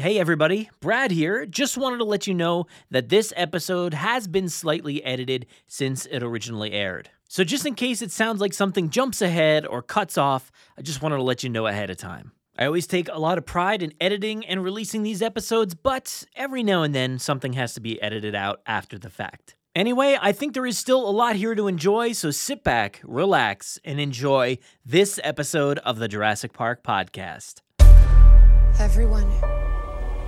Hey everybody, Brad here. Just wanted to let you know that this episode has been slightly edited since it originally aired. So, just in case it sounds like something jumps ahead or cuts off, I just wanted to let you know ahead of time. I always take a lot of pride in editing and releasing these episodes, but every now and then something has to be edited out after the fact. Anyway, I think there is still a lot here to enjoy, so sit back, relax, and enjoy this episode of the Jurassic Park podcast. Everyone,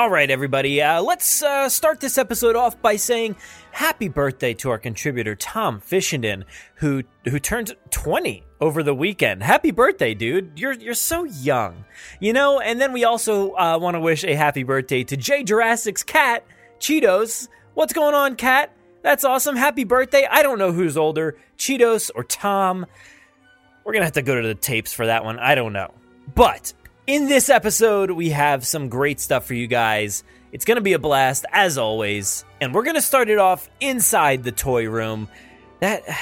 All right, everybody, uh, let's uh, start this episode off by saying happy birthday to our contributor Tom Fishenden, who who turned 20 over the weekend. Happy birthday, dude! You're you're so young, you know. And then we also uh, want to wish a happy birthday to Jay Jurassic's cat, Cheetos. What's going on, cat? That's awesome. Happy birthday. I don't know who's older, Cheetos or Tom. We're gonna have to go to the tapes for that one. I don't know, but in this episode, we have some great stuff for you guys. It's going to be a blast, as always. And we're going to start it off inside the toy room. That.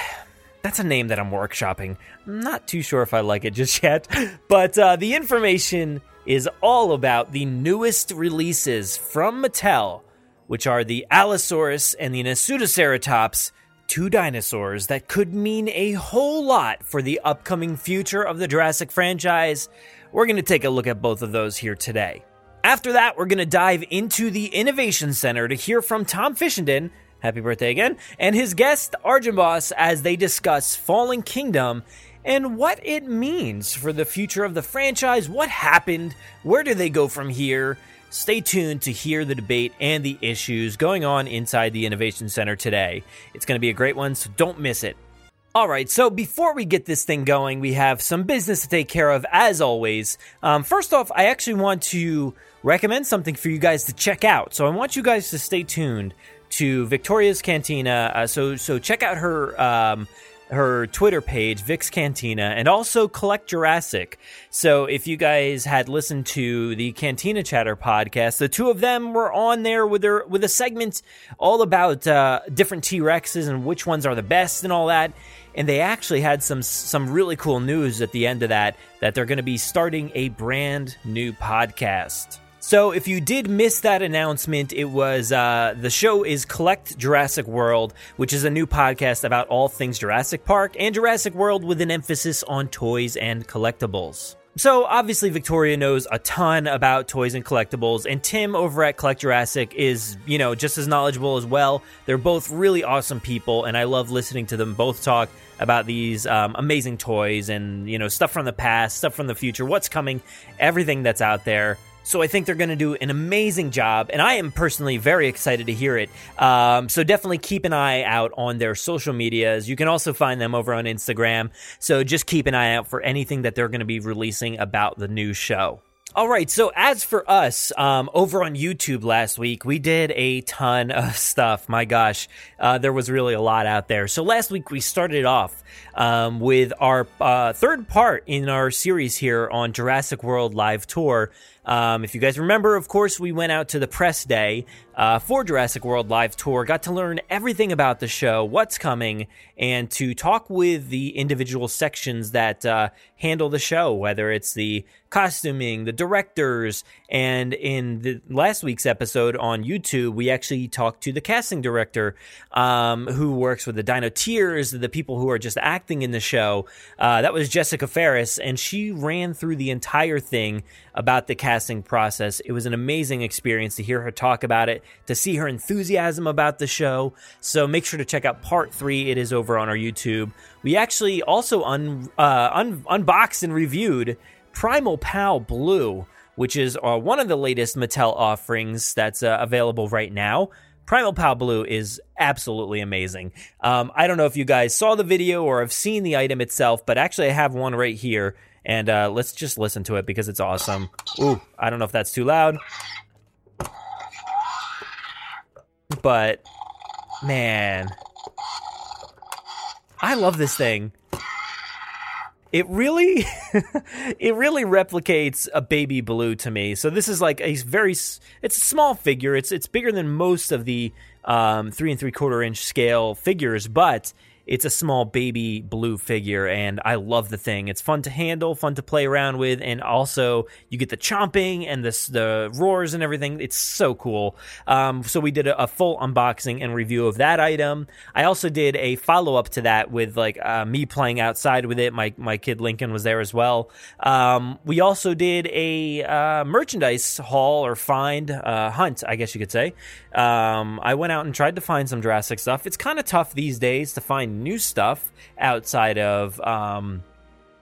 That's a name that I'm workshopping. I'm not too sure if I like it just yet. But uh, the information is all about the newest releases from Mattel, which are the Allosaurus and the Nasutoceratops, two dinosaurs that could mean a whole lot for the upcoming future of the Jurassic franchise. We're going to take a look at both of those here today. After that, we're going to dive into the Innovation Center to hear from Tom Fishenden, happy birthday again, and his guest, Arjan Bos, as they discuss Fallen Kingdom and what it means for the future of the franchise. What happened? Where do they go from here? Stay tuned to hear the debate and the issues going on inside the Innovation Center today. It's going to be a great one, so don't miss it. All right, so before we get this thing going, we have some business to take care of, as always. Um, first off, I actually want to recommend something for you guys to check out. So I want you guys to stay tuned to Victoria's Cantina. Uh, so so check out her um, her Twitter page, Vix Cantina, and also Collect Jurassic. So if you guys had listened to the Cantina Chatter podcast, the two of them were on there with their with a segment all about uh, different T Rexes and which ones are the best and all that. And they actually had some some really cool news at the end of that that they're going to be starting a brand new podcast. So, if you did miss that announcement, it was uh, the show is Collect Jurassic World, which is a new podcast about all things Jurassic Park and Jurassic World with an emphasis on toys and collectibles. So, obviously, Victoria knows a ton about toys and collectibles, and Tim over at Collect Jurassic is, you know, just as knowledgeable as well. They're both really awesome people, and I love listening to them both talk about these um, amazing toys and, you know, stuff from the past, stuff from the future, what's coming, everything that's out there. So I think they're going to do an amazing job, and I am personally very excited to hear it. Um, so definitely keep an eye out on their social medias. You can also find them over on Instagram. So just keep an eye out for anything that they're going to be releasing about the new show. All right, so as for us, um, over on YouTube last week, we did a ton of stuff. My gosh, uh, there was really a lot out there. So last week we started off um, with our uh, third part in our series here on Jurassic World Live Tour. Um, if you guys remember, of course, we went out to the press day uh, for Jurassic World Live Tour, got to learn everything about the show, what's coming, and to talk with the individual sections that uh, handle the show, whether it's the costuming, the directors, and in the last week's episode on YouTube, we actually talked to the casting director um, who works with the Dinoteers, the people who are just acting in the show. Uh, that was Jessica Ferris, and she ran through the entire thing about the casting process. It was an amazing experience to hear her talk about it, to see her enthusiasm about the show. So make sure to check out part three. It is over on our YouTube. We actually also un, uh, un, unboxed and reviewed Primal Pal Blue, which is uh, one of the latest Mattel offerings that's uh, available right now. Primal Pal Blue is absolutely amazing. Um, I don't know if you guys saw the video or have seen the item itself, but actually I have one right here, and uh, let's just listen to it because it's awesome. Ooh, I don't know if that's too loud, but man, I love this thing. It really, it really replicates a baby blue to me. So this is like a very, it's a small figure. It's it's bigger than most of the um, three and three quarter inch scale figures, but it's a small baby blue figure, and I love the thing. It's fun to handle, fun to play around with, and also you get the chomping and the the roars and everything. It's so cool. Um, so we did a, a, full unboxing and review of that item. I also did a follow up to that with like uh, me playing outside with it. My my kid Lincoln was there as well. Um, we also did a uh, merchandise haul or find uh, hunt, I guess you could say. Um, I went out and tried to find some Jurassic stuff. It's kind of tough these days to find new stuff outside of um,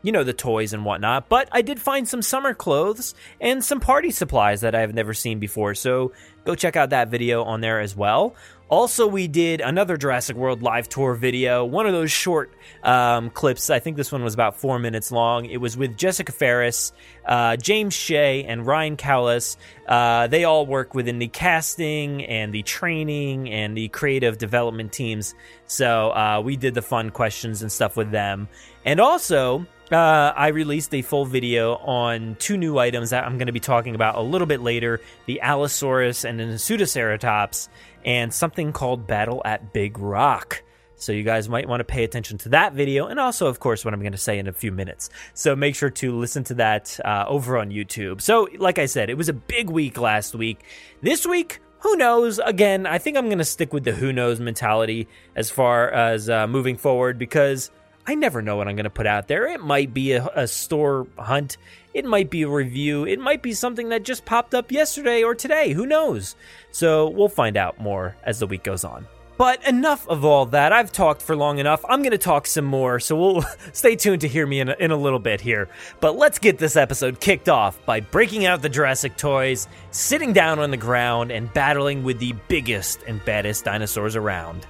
you know the toys and whatnot but i did find some summer clothes and some party supplies that i've never seen before so go check out that video on there as well also, we did another Jurassic World live tour video, one of those short um, clips. I think this one was about four minutes long. It was with Jessica Ferris, uh, James Shea, and Ryan Cowlis. Uh, they all work within the casting and the training and the creative development teams. So uh, we did the fun questions and stuff with them. And also, uh, I released a full video on two new items that I'm going to be talking about a little bit later the Allosaurus and the Nasutoceratops and something called Battle at Big Rock. So you guys might want to pay attention to that video, and also, of course, what I'm going to say in a few minutes. So make sure to listen to that uh, over on YouTube. So, like I said, it was a big week last week. This week, who knows? Again, I think I'm going to stick with the who knows mentality as far as uh, moving forward because I never know what I'm going to put out there. It might be a, a, store hunt, it might be a review, it might be something that just popped up yesterday or today. Who knows? So we'll find out more as the week goes on. But enough of all that. I've talked for long enough. I'm going to talk some more, so we'll stay tuned to hear me in a, in a little bit here. But let's get this episode kicked off by breaking out the Jurassic toys, sitting down on the ground, and battling with the biggest and baddest dinosaurs around.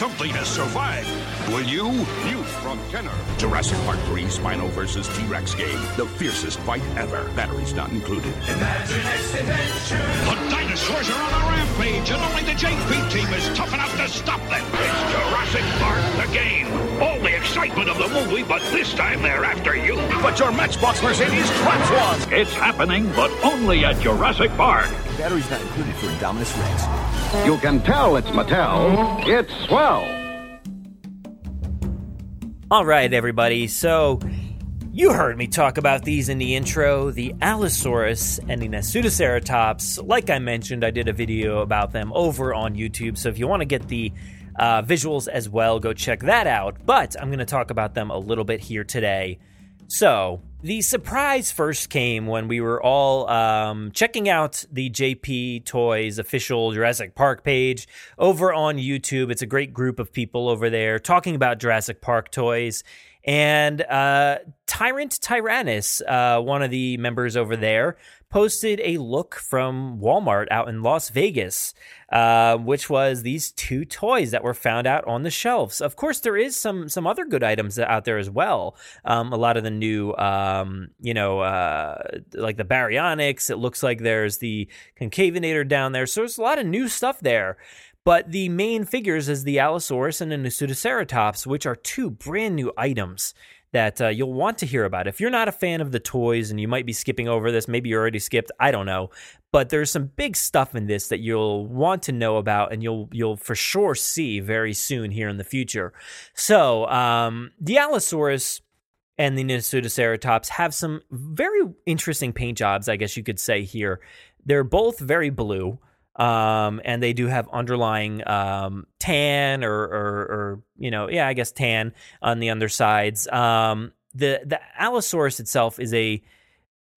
Something has survived. Will you? News from Kenner. Jurassic Park 3 Spino versus T-Rex game. The fiercest fight ever. Batteries not included. Imagine its adventure. The dinosaurs are on a rampage, and only the JP team is tough enough to stop them. It's Jurassic Park, the game. The excitement of the movie, but this time they're after you. But your Matchbox Mercedes traps one. It's happening, but only at Jurassic Park. Batteries not included for Indominus Rex. You can tell it's Mattel. It's swell. All right, everybody. So, you heard me talk about these in the intro the Allosaurus and the Nasutoceratops. Like I mentioned, I did a video about them over on YouTube. So, if you want to get the uh, visuals as well, go check that out. But I'm going to talk about them a little bit here today. So, the surprise first came when we were all um, checking out the JP Toys official Jurassic Park page over on YouTube. It's a great group of people over there talking about Jurassic Park toys. And uh, Tyrant Tyrannus, uh, one of the members over there, posted a look from Walmart out in Las Vegas, uh, which was these two toys that were found out on the shelves. Of course, there is some some other good items out there as well. Um, a lot of the new, um, you know, uh, like the baryonyx. It looks like there's the concavenator down there. So there's a lot of new stuff there. But the main figures is the Allosaurus and the Nasutoceratops, which are two brand new items that uh, you'll want to hear about. If you're not a fan of the toys and you might be skipping over this, maybe you already skipped, I don't know. But there's some big stuff in this that you'll want to know about and you'll you'll for sure see very soon here in the future. So, um, the Allosaurus and the Nasutoceratops have some very interesting paint jobs, I guess you could say here. They're both very blue. Um, and they do have underlying um, tan or, or, or, you know, yeah, I guess tan on the undersides. Um, the the Allosaurus itself is a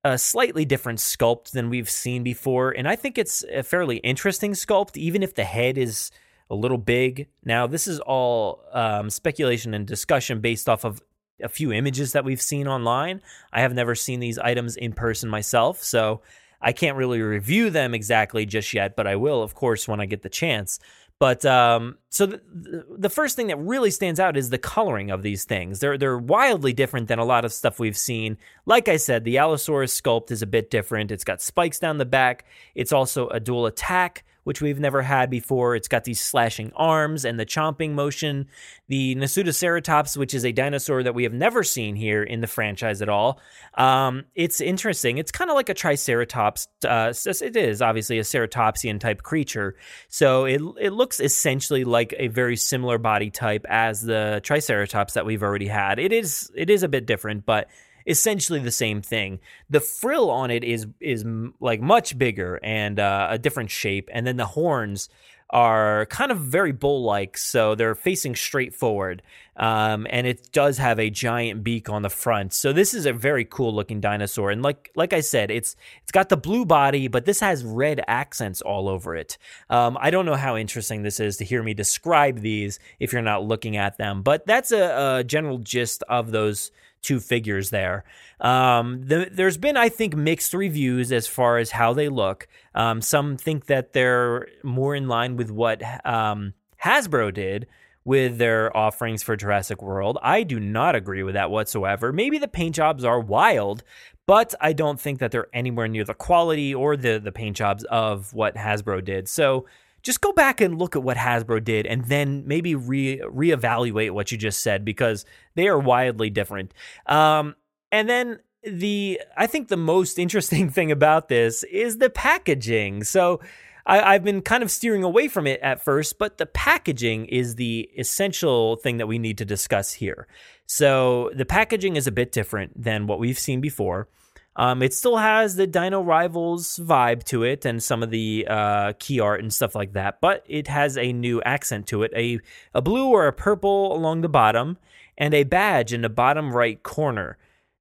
a slightly different sculpt than we've seen before, and I think it's a fairly interesting sculpt, even if the head is a little big. Now, this is all um, speculation and discussion based off of a few images that we've seen online. I have never seen these items in person myself, so I can't really review them exactly just yet, but I will, of course, when I get the chance. But um, so the, the first thing that really stands out is the coloring of these things. They're they're wildly different than a lot of stuff we've seen. Like I said, the Allosaurus sculpt is a bit different. It's got spikes down the back. It's also a dual attack which we've never had before. It's got these slashing arms and the chomping motion. The Nasutoceratops, which is a dinosaur that we have never seen here in the franchise at all. Um, it's interesting. It's kind of like a Triceratops. Uh, it is obviously a ceratopsian type creature. So it, it looks essentially like a very similar body type as the Triceratops that we've already had. It is it is a bit different, but essentially the same thing. The frill on it is is like much bigger and uh, a different shape, and then the horns are kind of very bull-like, so they're facing straight forward, um, and it does have a giant beak on the front. So this is a very cool-looking dinosaur, and like like I said, it's it's got the blue body, but this has red accents all over it. Um, I don't know how interesting this is to hear me describe these if you're not looking at them, but that's a, a general gist of those two figures there. Um, the, there's been, I think, mixed reviews as far as how they look. Um, some think that they're more in line with what um, Hasbro did with their offerings for Jurassic World. I do not agree with that whatsoever. Maybe the paint jobs are wild, but I don't think that they're anywhere near the quality or the the paint jobs of what Hasbro did. So just go back and look at what Hasbro did and then maybe re reevaluate what you just said because they are wildly different. Um, and then the I think the most interesting thing about this is the packaging. So I, have been kind of steering away from it at first, but the packaging is the essential thing that we need to discuss here. So the packaging is a bit different than what we've seen before. Um, it still has the Dino Rivals vibe to it and some of the uh, key art and stuff like that, but it has a new accent to it a, a blue or a purple along the bottom, and a badge in the bottom right corner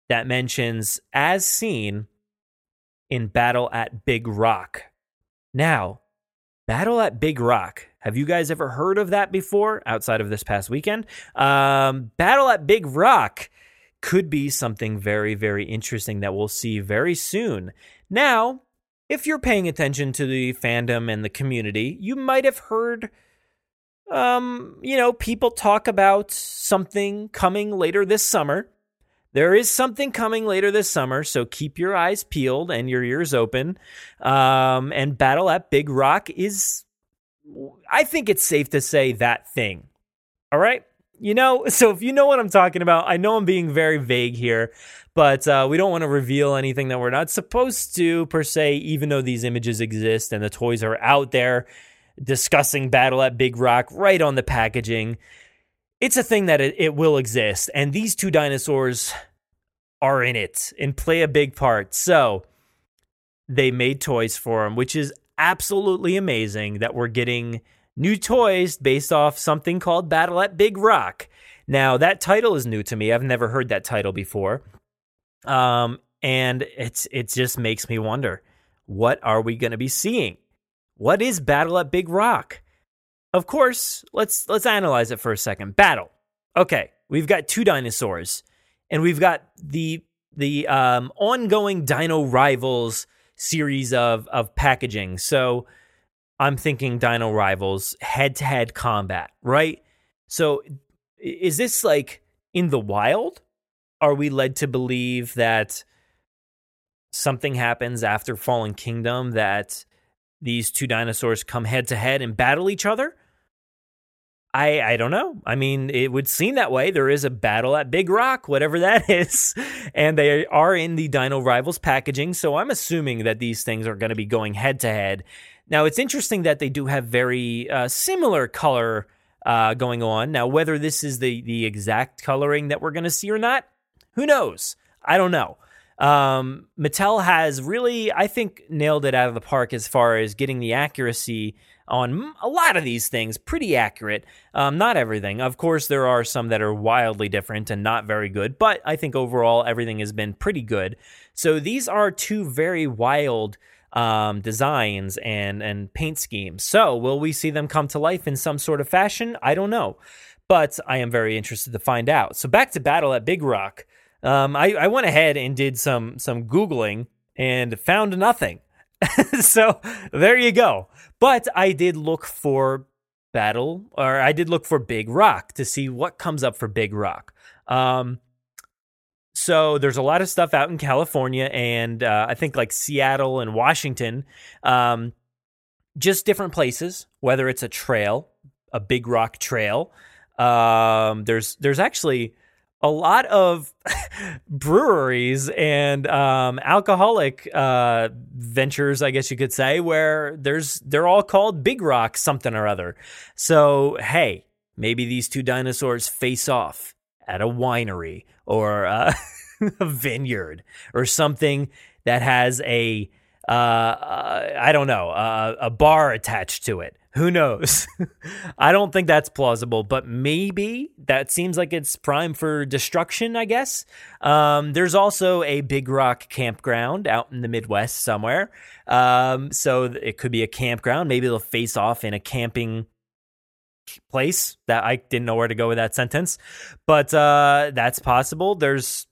that mentions as seen in Battle at Big Rock. Now, Battle at Big Rock. Have you guys ever heard of that before outside of this past weekend? Um, Battle at Big Rock could be something very, very interesting that we'll see very soon. Now, if you're paying attention to the fandom and the community, you might have heard, um, you know, people talk about something coming later this summer. There is something coming later this summer, so keep your eyes peeled and your ears open. Um, and Battle at Big Rock is, I think it's safe to say, that thing. All right? You know, so if you know what I'm talking about, I know I'm being very vague here, but uh, we don't want to reveal anything that we're not supposed to, per se, even though these images exist and the toys are out there discussing Battle at Big Rock right on the packaging. It's a thing that it, it will exist, and these two dinosaurs are in it and play a big part. So they made toys for them, which is absolutely amazing that we're getting new toys based off something called Battle at Big Rock. Now, that title is new to me. I've never heard that title before. Um, and it's it just makes me wonder, what are we going to be seeing? What is Battle at Big Rock? Of course, let's let's analyze it for a second. Battle. Okay, we've got two dinosaurs, and we've got the the um, ongoing Dino Rivals series of of packaging. So I'm thinking Dino Rivals head to head combat, right? So is this like in the wild? Are we led to believe that something happens after Fallen Kingdom that these two dinosaurs come head to head and battle each other? I I don't know. I mean, it would seem that way. There is a battle at Big Rock, whatever that is, and they are in the Dino Rivals packaging. So I'm assuming that these things are going to be going head to head now, it's interesting that they do have very uh, similar color uh, going on. Now, whether this is the, the exact coloring that we're going to see or not, who knows? I don't know. Um, Mattel has really, I think, nailed it out of the park as far as getting the accuracy on a lot of these things pretty accurate. Um, not everything. Of course, there are some that are wildly different and not very good, but I think overall everything has been pretty good. So these are two very wild um, designs and and paint schemes. So will we see them come to life in some sort of fashion? I don't know, but I am very interested to find out. So back to Battle at Big Rock. Um, I, I went ahead and did some some googling and found nothing. so there you go. But I did look for Battle, or I did look for Big Rock to see what comes up for Big Rock. Um, so there's a lot of stuff out in California and uh, I think like Seattle and Washington, um, just different places. Whether it's a trail, a Big Rock trail. Um, there's there's actually a lot of breweries and um, alcoholic uh, ventures, I guess you could say, where there's they're all called Big Rock something or other. So hey, maybe these two dinosaurs face off at a winery or uh, a vineyard or something that has a uh, uh, I don't know a bar attached to it. Who knows? I don't think that's plausible, but maybe that seems like it's prime for destruction, I guess. Um, there's also a Big Rock campground out in the Midwest somewhere. Um, so it could be a campground. Maybe they'll face off in a camping place that I didn't know where to go with that sentence, but uh, that's possible. There's,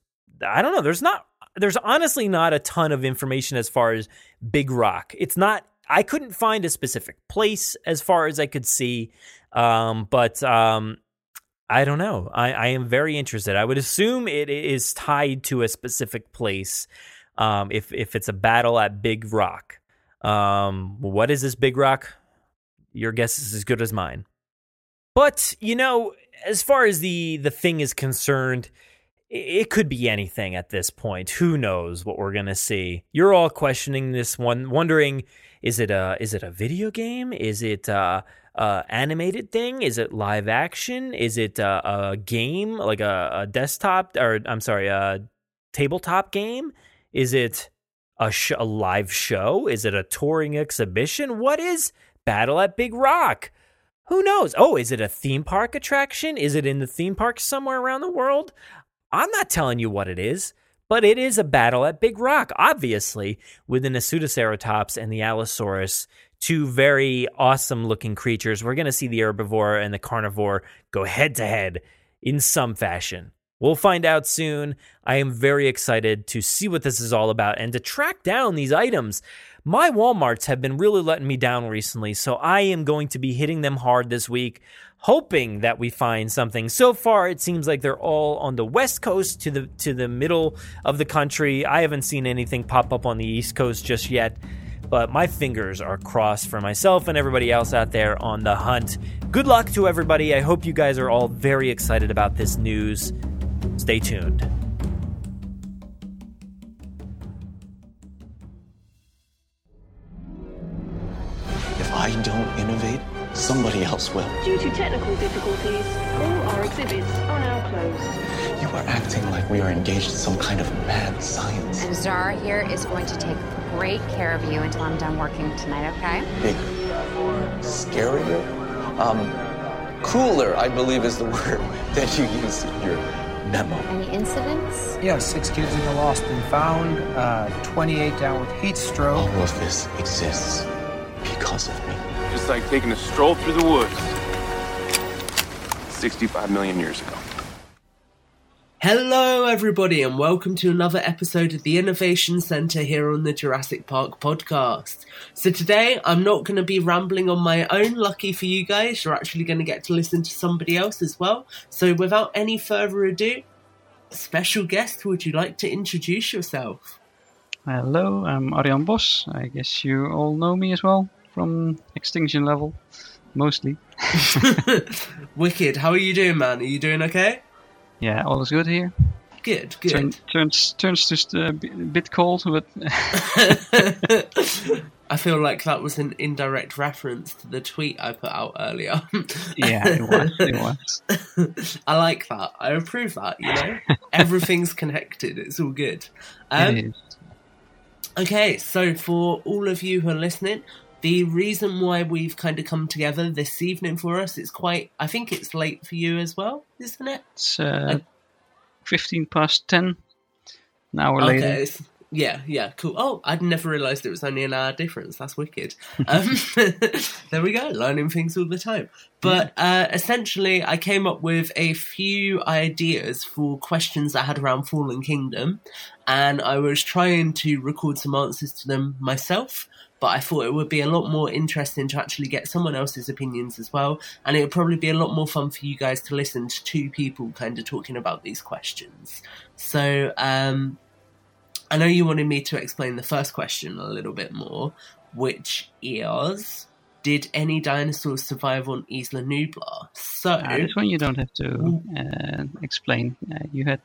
I don't know, there's not, there's honestly not a ton of information as far as Big Rock. It's not I couldn't find a specific place as far as I could see, um, but um, I don't know. I, I, am very interested. I would assume it is tied to a specific place. Um, if if it's a battle at Big Rock, um, what is this Big Rock? Your guess is as good as mine. But you know, as far as the the thing is concerned, it could be anything at this point. Who knows what we're gonna see? You're all questioning this one, wondering is it a is it a video game? Is it a, a animated thing? Is it live action? Is it a, a game like a, a, desktop or I'm sorry, a tabletop game? Is it a, sh- a live show? Is it a touring exhibition? What is Battle at Big Rock? Who knows? Oh, is it a theme park attraction? Is it in the theme park somewhere around the world? I'm not telling you what it is. But it is a battle at Big Rock, obviously, with the Nasutoceratops and the Allosaurus, two very awesome looking creatures. We're going to see the herbivore and the carnivore go head to head in some fashion. We'll find out soon. I am very excited to see what this is all about and to track down these items. My Walmarts have been really letting me down recently, so I am going to be hitting them hard this week hoping that we find something. So far, it seems like they're all on the west coast to the to the middle of the country. I haven't seen anything pop up on the east coast just yet, but my fingers are crossed for myself and everybody else out there on the hunt. Good luck to everybody. I hope you guys are all very excited about this news. Stay tuned. I don't innovate, Somebody else will. Due to technical difficulties, all our exhibits are now closed. You are acting like we are engaged in some kind of mad science. And Zara here is going to take great care of you until I'm done working tonight, okay? Bigger. Scarier? Um, cooler, I believe is the word that you used in your memo. Any incidents? Yeah, six kids in the lost and found, uh, 28 down with heat stroke. All of this exists because of me. Just like taking a stroll through the woods 65 million years ago. Hello, everybody, and welcome to another episode of the Innovation Centre here on the Jurassic Park podcast. So, today I'm not going to be rambling on my own. Lucky for you guys, you're actually going to get to listen to somebody else as well. So, without any further ado, special guest, would you like to introduce yourself? Hello, I'm Arjan Bos. I guess you all know me as well from Extinction Level, mostly. Wicked. How are you doing, man? Are you doing okay? Yeah, all is good here. Good, good. Turn, turns turns just a bit cold, but I feel like that was an indirect reference to the tweet I put out earlier. yeah, it was. It was. I like that. I approve that. You know, everything's connected. It's all good. Um, it is. Okay, so for all of you who are listening, the reason why we've kind of come together this evening for us, it's quite, I think it's late for you as well, isn't it? It's uh, 15 past 10, an hour Okay, later. it's- yeah, yeah, cool. Oh, I'd never realised it was only an hour difference. That's wicked. Um, there we go, learning things all the time. But uh, essentially, I came up with a few ideas for questions I had around Fallen Kingdom, and I was trying to record some answers to them myself. But I thought it would be a lot more interesting to actually get someone else's opinions as well, and it would probably be a lot more fun for you guys to listen to two people kind of talking about these questions. So, um, I know you wanted me to explain the first question a little bit more, which is Did any dinosaurs survive on Isla Nublar? So. Uh, this one you don't have to uh, explain. Uh, you had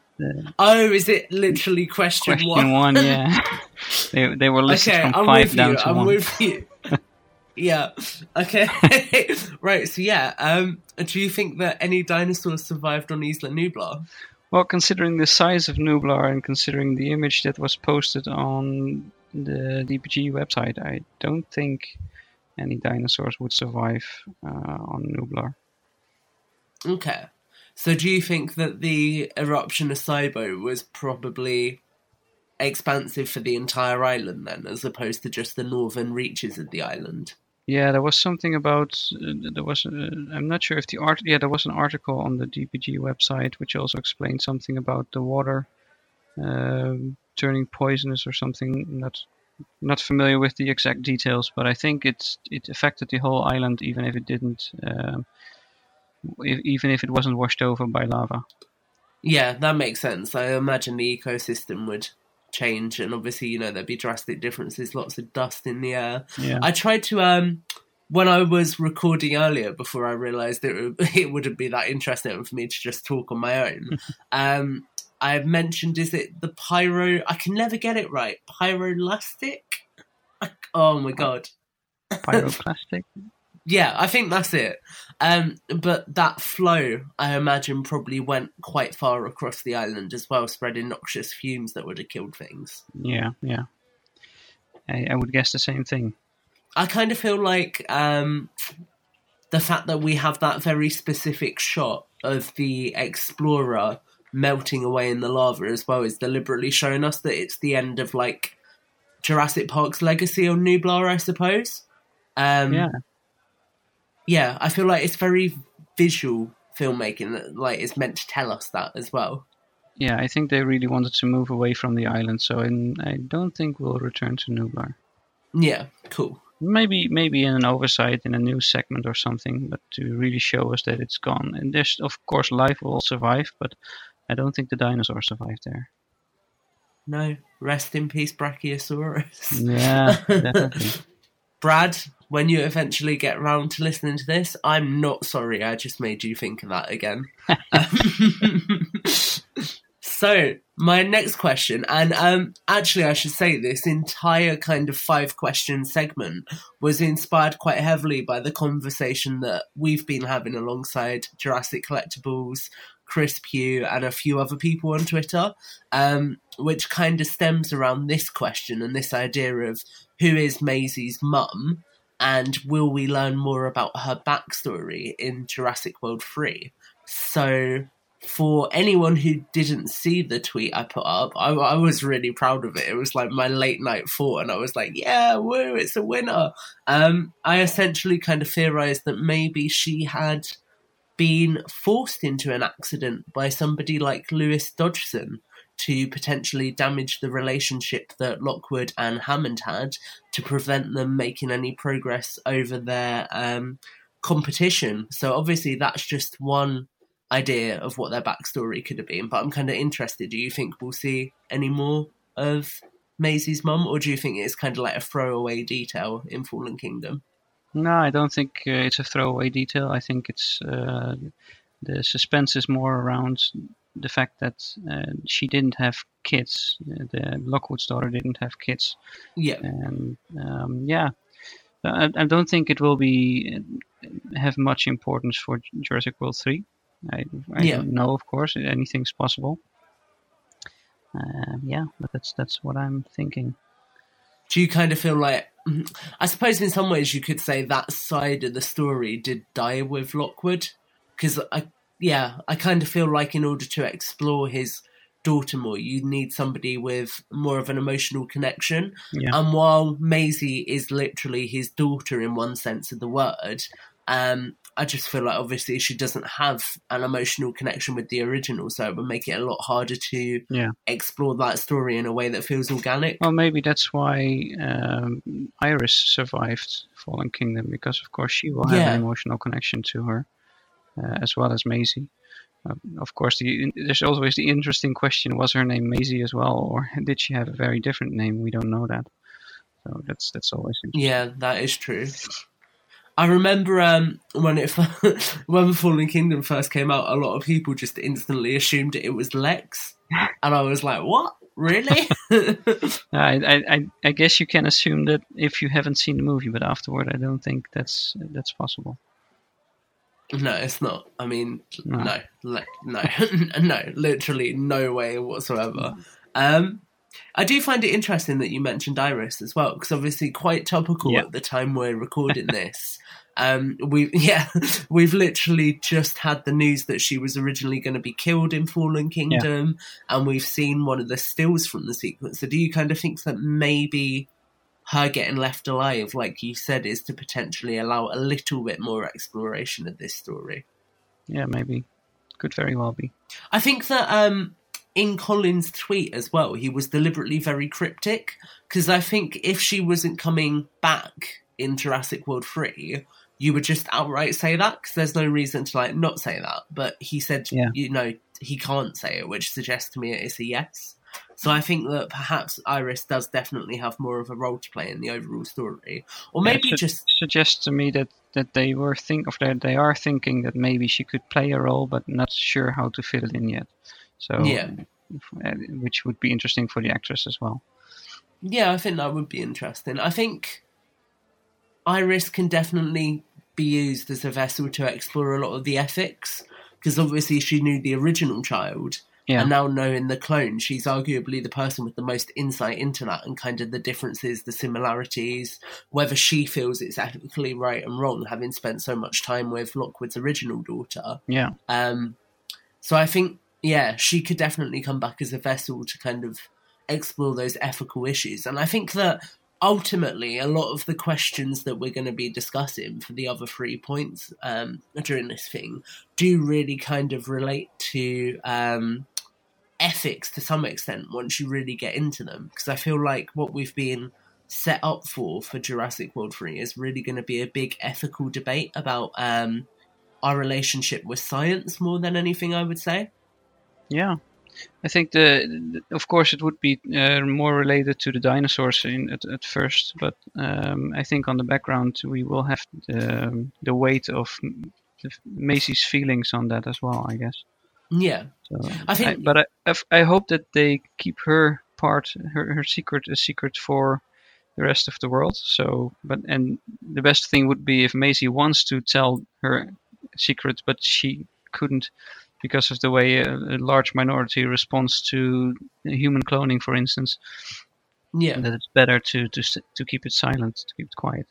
oh, is it literally question, question one? one, yeah. they, they were listed okay, from I'm five down you. to I'm one. with you. yeah. Okay. right. So yeah. Um. Do you think that any dinosaurs survived on Isla Nublar? Well, considering the size of Nublar and considering the image that was posted on the DPG website, I don't think any dinosaurs would survive uh, on Nublar. Okay. So do you think that the eruption of Sibo was probably expansive for the entire island then, as opposed to just the northern reaches of the island? Yeah, there was something about uh, there was. Uh, I'm not sure if the art. Yeah, there was an article on the DPG website which also explained something about the water um, turning poisonous or something. Not not familiar with the exact details, but I think it's it affected the whole island, even if it didn't. Um, if, even if it wasn't washed over by lava. Yeah, that makes sense. I imagine the ecosystem would change, and obviously, you know, there'd be drastic differences, lots of dust in the air. Yeah. I tried to, um, when I was recording earlier, before I realised it, would- it wouldn't be that interesting for me to just talk on my own, um, I mentioned, is it the pyro? I can never get it right. Pyrolastic? Oh my god. Pyroclastic. Yeah, I think that's it. Um, but that flow, I imagine, probably went quite far across the island as well, spreading noxious fumes that would have killed things. yeah, yeah. I, I would guess the same thing. I kind of feel like um, the fact that we have that very specific shot of the explorer melting away in the lava as well is deliberately showing us that it's the end of like Jurassic Park's legacy on Nublar, I suppose. Um, yeah. Yeah, I feel like it's very visual filmmaking that like is meant to tell us that as well. Yeah, I think they really wanted to move away from the island, so in, I don't think we'll return to Nublar. Yeah, cool. Maybe, maybe in an oversight in a new segment or something, but to really show us that it's gone. And there's, of course, life will survive, but I don't think the dinosaurs survived there. No, rest in peace, Brachiosaurus. Yeah, definitely. Brad, when you eventually get round to listening to this, I'm not sorry. I just made you think of that again. Um, so, my next question, and um, actually, I should say this entire kind of five question segment was inspired quite heavily by the conversation that we've been having alongside Jurassic Collectibles, Chris Pugh, and a few other people on Twitter, um, which kind of stems around this question and this idea of who is Maisie's mum and will we learn more about her backstory in Jurassic World 3? So, for anyone who didn't see the tweet I put up, I, I was really proud of it. It was like my late night thought, and I was like, yeah, woo, it's a winner. Um, I essentially kind of theorized that maybe she had been forced into an accident by somebody like Lewis Dodgson to potentially damage the relationship that Lockwood and Hammond had to prevent them making any progress over their um, competition. So obviously that's just one idea of what their backstory could have been. But I'm kind of interested. Do you think we'll see any more of Maisie's mum, or do you think it's kind of like a throwaway detail in Fallen Kingdom? No, I don't think uh, it's a throwaway detail. I think it's uh, the suspense is more around the fact that uh, she didn't have kids. Uh, the Lockwood's daughter didn't have kids. Yeah. And um, yeah, I, I, don't think it will be uh, have much importance for Jurassic World three. I, I yeah. don't know, of course, anything's possible. Uh, yeah, but that's that's what I'm thinking. Do you kind of feel like? I suppose in some ways you could say that side of the story did die with Lockwood, because I yeah I kind of feel like in order to explore his daughter more, you need somebody with more of an emotional connection. Yeah. And while Maisie is literally his daughter in one sense of the word, um, I just feel like obviously she doesn't have an emotional connection with the original, so it would make it a lot harder to yeah. explore that story in a way that feels organic. Well, maybe that's why um, Iris survived Fallen Kingdom because, of course, she will have Yeah. an emotional connection to her, as well as Maisie. Um, of course, the, there's always the interesting question: Was her name Maisie as well, or did she have a very different name? We don't know that. So that's that's always interesting. Yeah, that is true. I remember um, when it when Fallen Kingdom first came out, a lot of people just instantly assumed it was Lex, and I was like, "What? Really?" I, I, I, I guess you can assume that if you haven't seen the movie, but afterward, I don't think that's that's possible. No, it's not. I mean, No. no, le- no, no, literally no way whatsoever. Um, I do find it interesting that you mentioned Iris as well, because obviously quite topical Yeah. at the time we're recording this. Um, we yeah, we've literally just had the news that she was originally going to be killed in Fallen Kingdom, and we've seen one of the stills from the sequence. So, do you kind of think that maybe her getting left alive, like you said, is to potentially allow a little bit more exploration of this story? Yeah, maybe. Could very well be. I think that um, in Colin's tweet as well, he was deliberately very cryptic because I think if she wasn't coming back in Jurassic World 3, you would just outright say that because there's no reason to like not say that. But he said, Yeah. you know, he can't say it, which suggests to me it is a yes. So I think that perhaps Iris does definitely have more of a role to play in the overall story, or Yeah, maybe su- just suggests to me that that they were think of that they are thinking that maybe she could play a role, but not sure how to fit it in yet. So Yeah. uh, which would be interesting for the actress as well. Yeah, I think that would be interesting. I think Iris can definitely be used as a vessel to explore a lot of the ethics because obviously she knew the original child. Yeah. And now knowing the clone, she's arguably the person with the most insight into that and kind of the differences, the similarities, whether she feels it's ethically right and wrong, having spent so much time with Lockwood's original daughter. Yeah. Um, so I think, yeah, she could definitely come back as a vessel to kind of explore those ethical issues. And I think that ultimately, a lot of the questions that we're going to be discussing for the other three points um, during this thing do really kind of relate to um, ethics to some extent once you really get into them. Because I feel like what we've been set up for for Jurassic World 3 is really going to be a big ethical debate about um, our relationship with science more than anything, I would say. Yeah, I think the, of course it would be uh, more related to the dinosaurs in at, at first, but um, I think on the background we will have the the weight of Maisie's feelings on that as well. I guess. Yeah. So I think- but I, I f- I hope that they keep her part, her, her secret, a secret for the rest of the world. So, but and the best thing would be if Maisie wants to tell her secret, but she couldn't because of the way a, a large minority responds to human cloning, for instance. Yeah. That it's better to to to keep it silent, to keep it quiet.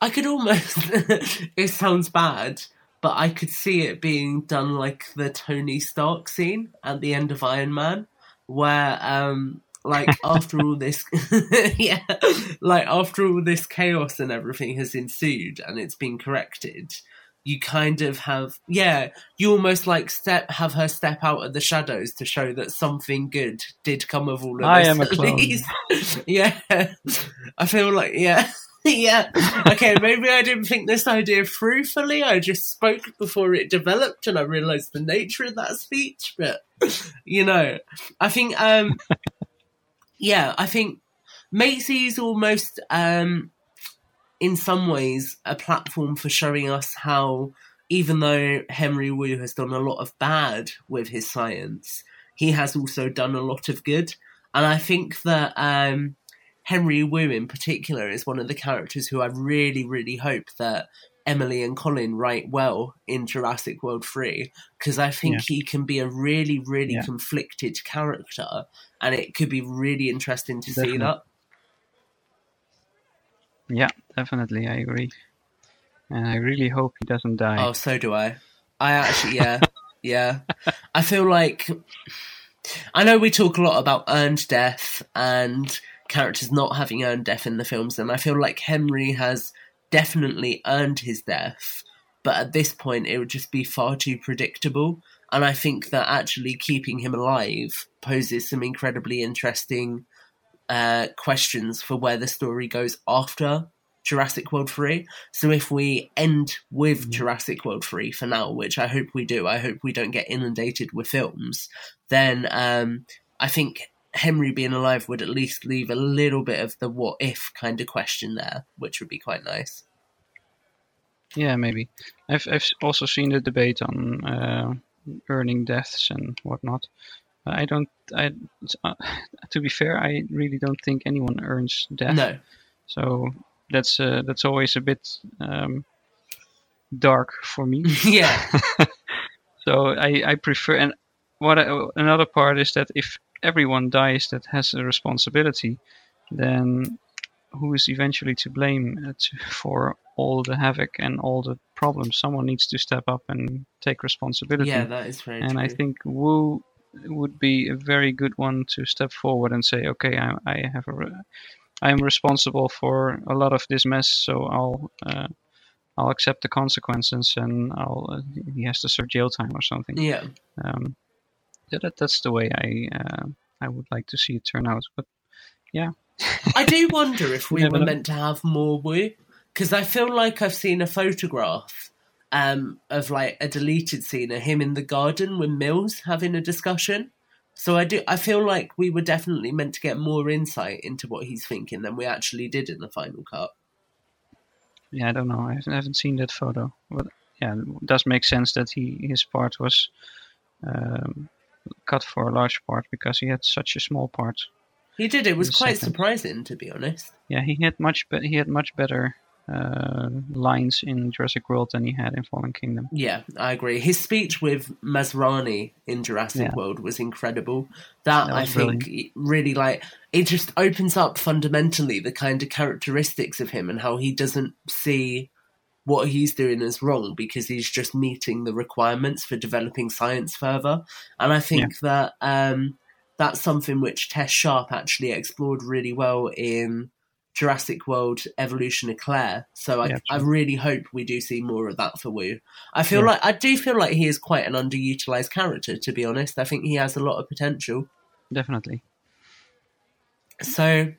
I could almost. it sounds bad, but I could see it being done like the Tony Stark scene at the end of Iron Man, where, um, like after all this, yeah, like after all this chaos and everything has ensued and it's been corrected, you kind of have, yeah, you almost like step have her step out of the shadows to show that something good did come of all of I this. am a clone. yeah, I feel like yeah. yeah. Okay, maybe I didn't think this idea through fully. I just spoke before it developed and I realized the nature of that speech. But, you know, I think, um, yeah, I think Maisie's almost, um, in some ways, a platform for showing us how even though Henry Wu has done a lot of bad with his science, he has also done a lot of good. And I think that um, Henry Wu, in particular, is one of the characters who I really, really hope that Emily and Colin write well in Jurassic World 3 because I think Yeah. he can be a really, really Yeah. conflicted character and it could be really interesting to see that. Yeah, definitely, I agree. And I really hope he doesn't die. Oh, so do I. I actually, yeah, yeah. I feel like I know we talk a lot about earned death and characters not having earned death in the films, and I feel like Henry has definitely earned his death, but at this point it would just be far too predictable. And I think that actually keeping him alive poses some incredibly interesting uh, questions for where the story goes after Jurassic World 3. So if we end with Jurassic World 3 for now, which I hope we do, I hope we don't get inundated with films, then um, I think Henry being alive would at least leave a little bit of the what if kind of question there, which would be quite nice. Yeah, maybe. I've I've also seen the debate on uh, earning deaths and whatnot. I don't. I uh, to be fair, I really don't think anyone earns death. No. So that's uh, that's always a bit um, dark for me. yeah. so I I prefer and what I, another part is that if everyone dies that has a responsibility, then who is eventually to blame uh, to, for all the havoc and all the problems? Someone needs to step up and take responsibility. Yeah, that is very And I think Wu would be a very good one to step forward and say, okay, I, I have a, re- I am responsible for a lot of this mess, so I'll. Uh, I'll accept the consequences, and I'll. Uh, he has to serve jail time or something. Yeah. Um, that, that's the way I uh, I would like to see it turn out. But yeah, I do wonder if we Never were meant to have more Wu, because I feel like I've seen a photograph um, of like a deleted scene of him in the garden with Mills having a discussion. So I do. I feel like we were definitely meant to get more insight into what he's thinking than we actually did in the final cut. yeah, I don't know. I haven't, I haven't seen that photo, but yeah, it does make sense that he his part was um, cut for a large part because he had such a small part. He did. It was quite second. surprising, to be honest. Yeah, he had much be- he had much better uh, lines in Jurassic World than he had in Fallen Kingdom. Yeah, I agree. His speech with Masrani in Jurassic Yeah. World was incredible. That, That I think it really like it just opens up fundamentally the kind of characteristics of him and how he doesn't see what he's doing is wrong because he's just meeting the requirements for developing science further. And I think that um, that's something which Tess Sharpe actually explored really well in Jurassic World Evolution of Claire. So I, Yeah, I really hope we do see more of that for Wu. I feel Yeah. like I do feel like he is quite an underutilized character, to be honest. I think he has a lot of potential. Definitely. So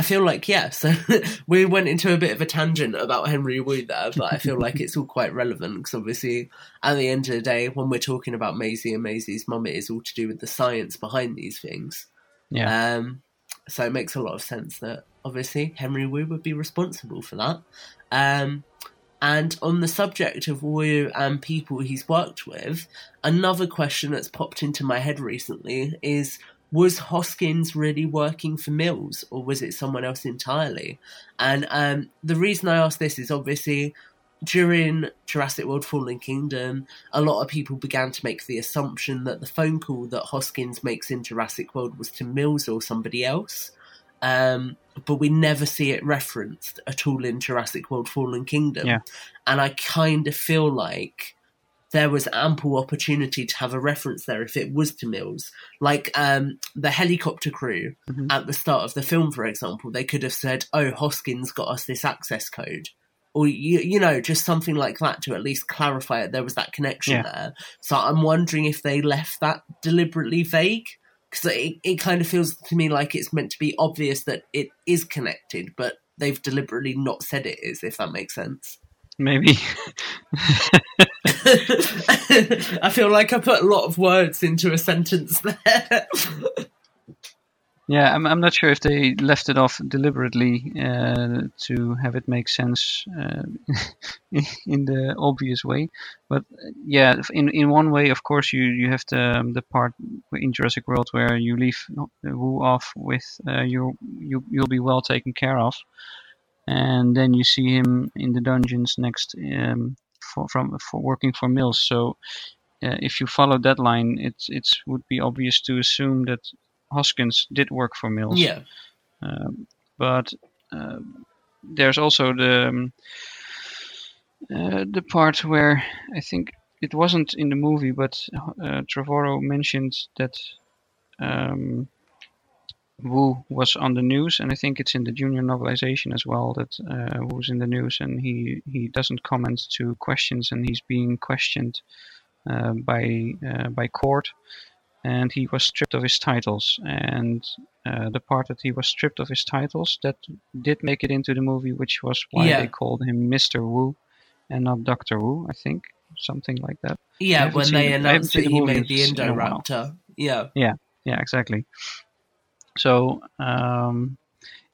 I feel like yeah, so we went into a bit of a tangent about Henry Wu there, but I feel like it's all quite relevant because obviously at the end of the day, when we're talking about Maisie and Maisie's mum, it is all to do with the science behind these things. Yeah. Um, so it makes a lot of sense that obviously Henry Wu would be responsible for that. Um, and on the subject of Wu and people he's worked with, another question that's popped into my head recently is was Hoskins really working for Mills or was it someone else entirely? And um, the reason I ask this is obviously during Jurassic World Fallen Kingdom, a lot of people began to make the assumption that the phone call that Hoskins makes in Jurassic World was to Mills or somebody else. Um, but we never see it referenced at all in Jurassic World Fallen Kingdom. Yeah. And I kind of feel like there was ample opportunity to have a reference there if it was to Mills. Like um, the helicopter crew at the start of the film, for example, they could have said, "Oh, Hoskins got us this access code," or you, you know, just something like that to at least clarify it. There was that connection Yeah. there. So I'm wondering if they left that deliberately vague. Because it, it kind of feels to me like it's meant to be obvious that it is connected, but they've deliberately not said it is, if that makes sense. Maybe. I feel like I put a lot of words into a sentence there. Yeah, I'm, I'm not sure if they left it off deliberately uh, to have it make sense uh, in the obvious way. But uh, yeah, in in one way, of course, you, you have the um, the part in Jurassic World where you leave Wu off with uh, you you you'll be well taken care of, and then you see him in the dungeons next um, for from for working for Mills. So. Uh, if you follow that line, it it's would be obvious to assume that Hoskins did work for Mills. Yeah. Um, but uh, there's also the um, uh, the part where I think it wasn't in the movie, but uh, Trevorrow mentioned that um, Wu was on the news, and I think it's in the junior novelization as well that uh, Wu's in the news, and he he doesn't comment to questions, and he's being questioned uh, by uh, by court and he was stripped of his titles. And uh, the part that he was stripped of his titles that did make it into the movie, which was why Yeah. they called him Mister Wu and not Doctor Wu. I think something like that. Yeah, when they announced that he made the. Indoraptor. Yeah. Yeah, yeah, exactly. So um,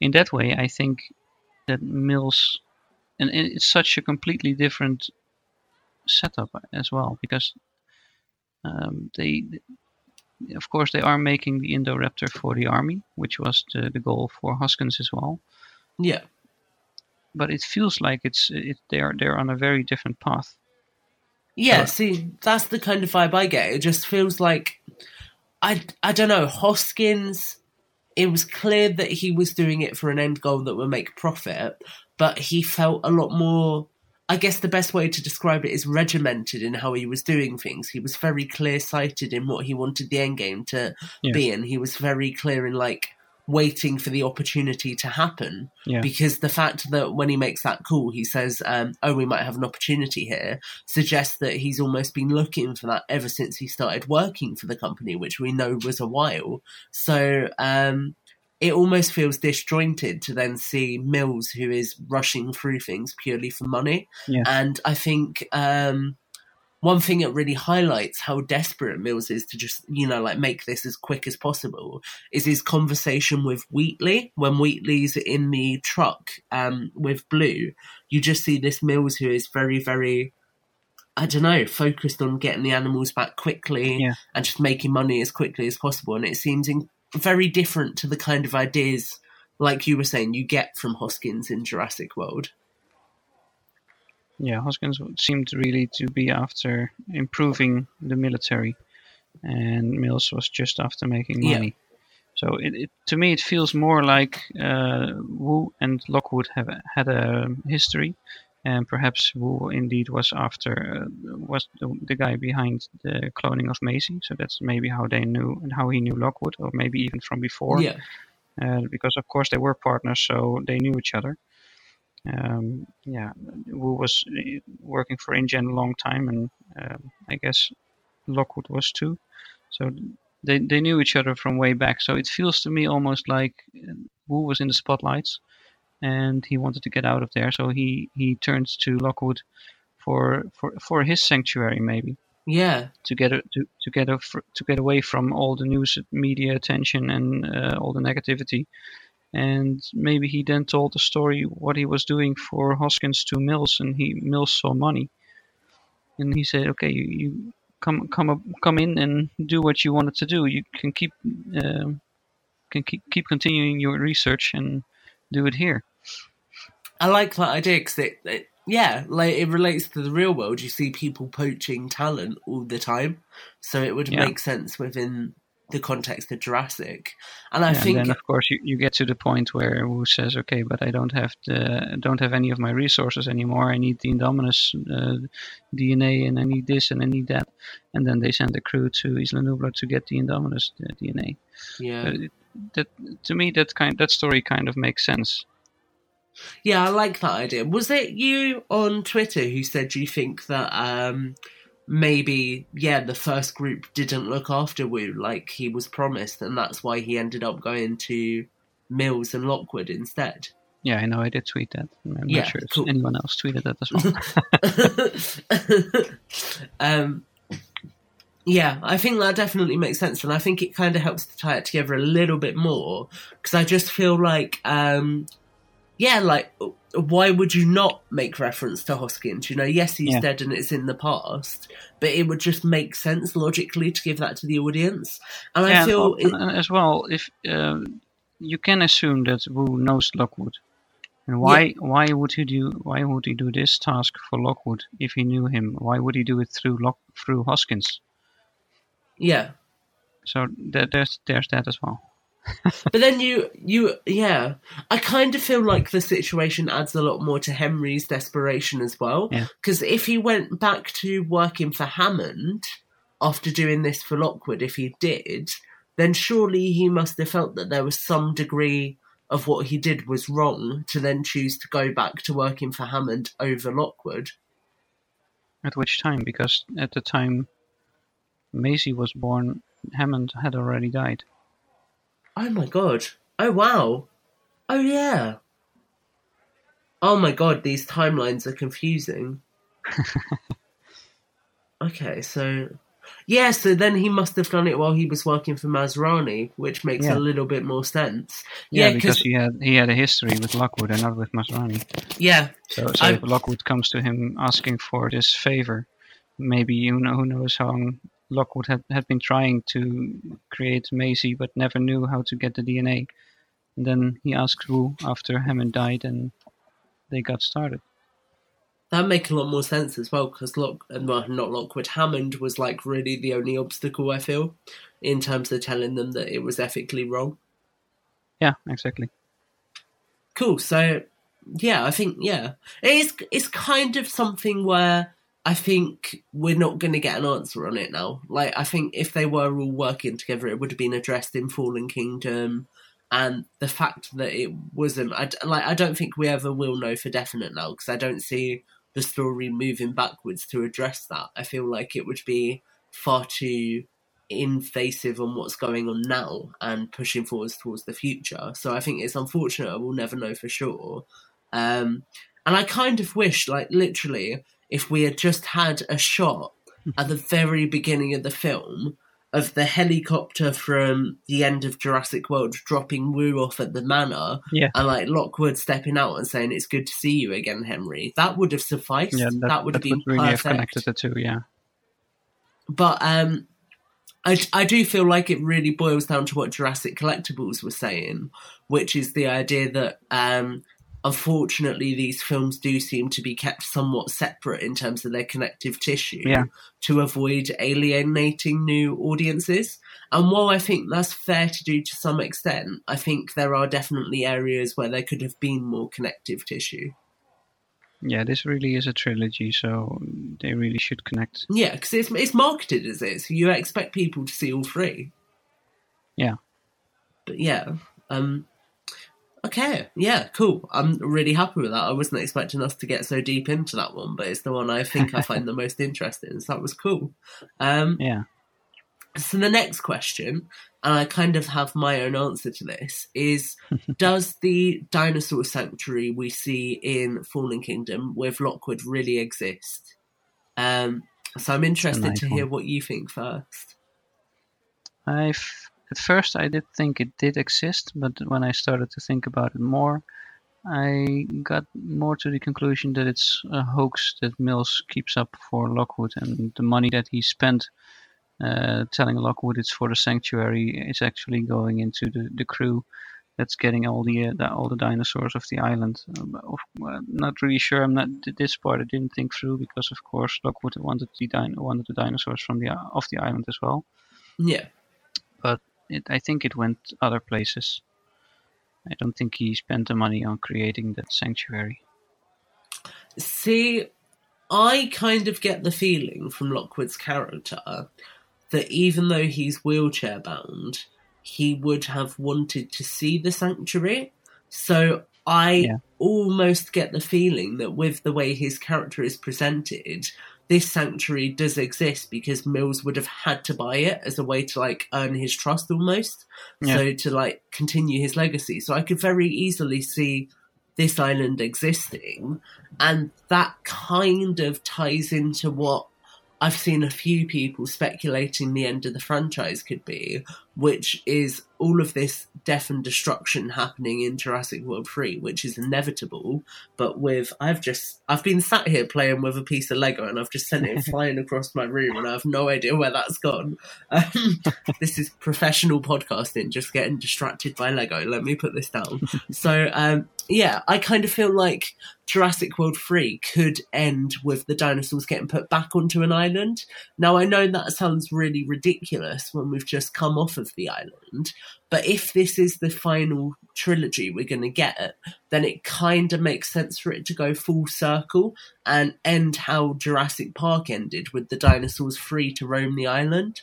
in that way, I think that Mills, and it's such a completely different setup as well because um, they, of course, they are making the Indoraptor for the army, which was the, the goal for Hoskins as well. Yeah. But it feels like it's it, they're they're on a very different path. Yeah, So- see, that's the kind of vibe I get. It just feels like I I don't know, Hoskins it was clear that he was doing it for an end goal that would make profit, but he felt a lot more I guess the best way to describe it is regimented in how he was doing things. He was very clear sighted in what he wanted the end game to Yeah. be, and he was very clear in like waiting for the opportunity to happen. Yeah. Because the fact that when he makes that call, he says, um, "Oh, we might have an opportunity here," suggests that he's almost been looking for that ever since he started working for the company, which we know was a while. So um, it almost feels disjointed to then see Mills, who is rushing through things purely for money. Yeah. And I think um, one thing that really highlights how desperate Mills is to just, you know, like make this as quick as possible is his conversation with Wheatley. When Wheatley's in the truck um, with Blue, you just see this Mills who is very, very. I don't know, focused on getting the animals back quickly Yeah. and just making money as quickly as possible. And it seems in, very different to the kind of ideas, like you were saying, you get from Hoskins in Jurassic World. Yeah, Hoskins seemed really to be after improving the military, and Mills was just after making Yeah. money. So it, it to me it feels more like uh, Wu and Lockwood have had a history, and perhaps Wu indeed was after uh, was the, the guy behind the cloning of Maisie. So that's maybe how they knew and how he knew Lockwood, or maybe even from before. Yeah. Uh, because of course they were partners, so they knew each other. Um, yeah, Wu was uh, working for InGen a long time, and um, I guess Lockwood was too. So they they knew each other from way back. So it feels to me almost like uh, Wu was in the spotlights, and he wanted to get out of there. So he he turns to Lockwood for for for his sanctuary, maybe Yeah. to get a, to to get a, to get away from all the news media attention and uh, all the negativity. And maybe he then told the story what he was doing for Hoskins to Mills, and he Mills saw money, and he said, "Okay, you, you come come up, come in and do what you wanted to do. You can keep um, can keep keep continuing your research and do it here." I like that idea because it, it, yeah, like it relates to the real world. You see people poaching talent all the time, so it would Yeah. make sense within the context of Jurassic. And I Yeah, think, and then of course you, you get to the point where Wu says, "Okay, but I don't have the don't have any of my resources anymore. I need the Indominus uh, DNA, and I need this, and I need that." And then they send a crew to Isla Nublar to get the Indominus uh, DNA. yeah, Uh, it- that to me, that kind that story kind of makes sense. yeah, I like that idea. Was it you on Twitter who said you think that um, maybe yeah the first group didn't look after Wu like he was promised, and that's why he ended up going to Mills and Lockwood instead? Yeah, I know. I did tweet that. I'm Yeah, not sure if cool. anyone else tweeted that as well. um, Yeah, I think that definitely makes sense, and I think it kind of helps to tie it together a little bit more because I just feel like, um, yeah, like why would you not make reference to Hoskins? You know, yes, he's Yeah. dead and it's in the past, but it would just make sense logically to give that to the audience. And I Yeah, feel and, and as well, if um, you can assume that Wu knows Lockwood, and why why would he do why would he do this task for Lockwood if he knew him? Why would he do it through Lock through Hoskins? yeah, So there, there's there's that as well. But then you you yeah i kind of feel like the situation adds a lot more to henry's desperation as well Yeah. because if he went back to working for hammond after doing this for lockwood if he did then surely he must have felt that there was some degree of what he did was wrong to then choose to go back to working for hammond over lockwood At which time? Because at the time Maisie was born, Hammond had already died. Oh my god. Oh wow. Oh yeah. Oh my god, these timelines are confusing. okay, so yeah, so then he must have done it while he was working for Masrani, which makes Yeah. a little bit more sense. Yeah, Yeah, because 'cause- he had he had a history with Lockwood and not with Masrani. yeah. So, so I- if Lockwood comes to him asking for this favor, maybe you know who knows how long Lockwood had, had been trying to create Maisie, but never knew how to get the DNA. And then he asked Wu after Hammond died, and they got started. That'd make a lot more sense as well because Lock, uh, well, not Lockwood, Hammond was like really the only obstacle I feel in terms of telling them that it was ethically wrong. Yeah, exactly. Cool. So yeah, I think yeah, it is. It's kind of something where I think we're not going to get an answer on it now. Like I think if they were all working together, it would have been addressed in Fallen Kingdom. And the fact that it wasn't, I like, I don't think we ever will know for definite now because I don't see the story moving backwards to address that. I feel like it would be far too invasive on what's going on now and pushing forwards towards the future. So I think it's unfortunate we'll never know for sure. Um, and I kind of wish, like literally, if we had just had a shot at the very beginning of the film of the helicopter from the end of Jurassic World dropping Wu off at the manor, Yeah. and like Lockwood stepping out and saying, "It's good to see you again, Henry." That would have sufficed. Yeah, that, that, would have been really have perfect connected the two. Yeah, but um, I, I do feel like it really boils down to what Jurassic Collectibles was saying, which is the idea that um, unfortunately these films do seem to be kept somewhat separate in terms of their connective tissue Yeah. to avoid alienating new audiences. And while I think that's fair to do to some extent, I think there are definitely areas where there could have been more connective tissue. yeah. This really is a trilogy, so they really should connect. Yeah, because it's, it's marketed as it, so you expect people to see all three. Yeah. But yeah, um, okay, yeah, cool. I'm really happy with that. I wasn't expecting us to get so deep into that one, but it's the one I think I find the most interesting. So that was cool. Um, Yeah. so the next question, and I kind of have my own answer to this, is does the dinosaur sanctuary we see in Fallen Kingdom with Lockwood really exist? Um, so I'm interested nice to hear one. what you think first. I at first I did think it did exist, but when I started to think about it more, I got more to the conclusion that it's a hoax that Mills keeps up for Lockwood, and the money that he spent uh, telling Lockwood it's for the sanctuary is actually going into the, the crew that's getting all the, uh, the all the dinosaurs of the island. Um, of, well, not really sure. I'm not this part I didn't think through because of course Lockwood wanted the din- wanted the dinosaurs from the off the island as well Yeah. but it, I think it went other places. I don't think he spent the money on creating that sanctuary. See, I kind of get the feeling from Lockwood's character that even though he's wheelchair bound, he would have wanted to see the sanctuary. So I Yeah. almost get the feeling that with the way his character is presented, this sanctuary does exist because Mills would have had to buy it as a way to like earn his trust almost. Yeah. So to like continue his legacy. So I could very easily see this island existing and that kind of ties into what I've seen a few people speculating the end of the franchise could be, which is all of this death and destruction happening in Jurassic World 3, which is inevitable. But with, I've just, I've been sat here playing with a piece of Lego and I've just sent it flying across my room and I have no idea where that's gone. Um, this is professional podcasting, just getting distracted by Lego. Let me put this down. so, um, yeah, I kind of feel like Jurassic World 3 could end with the dinosaurs getting put back onto an island. Now, I know that sounds really ridiculous when we've just come off of the island, but if this is the final trilogy we're going to get, then it kind of makes sense for it to go full circle and end how Jurassic Park ended with the dinosaurs free to roam the island.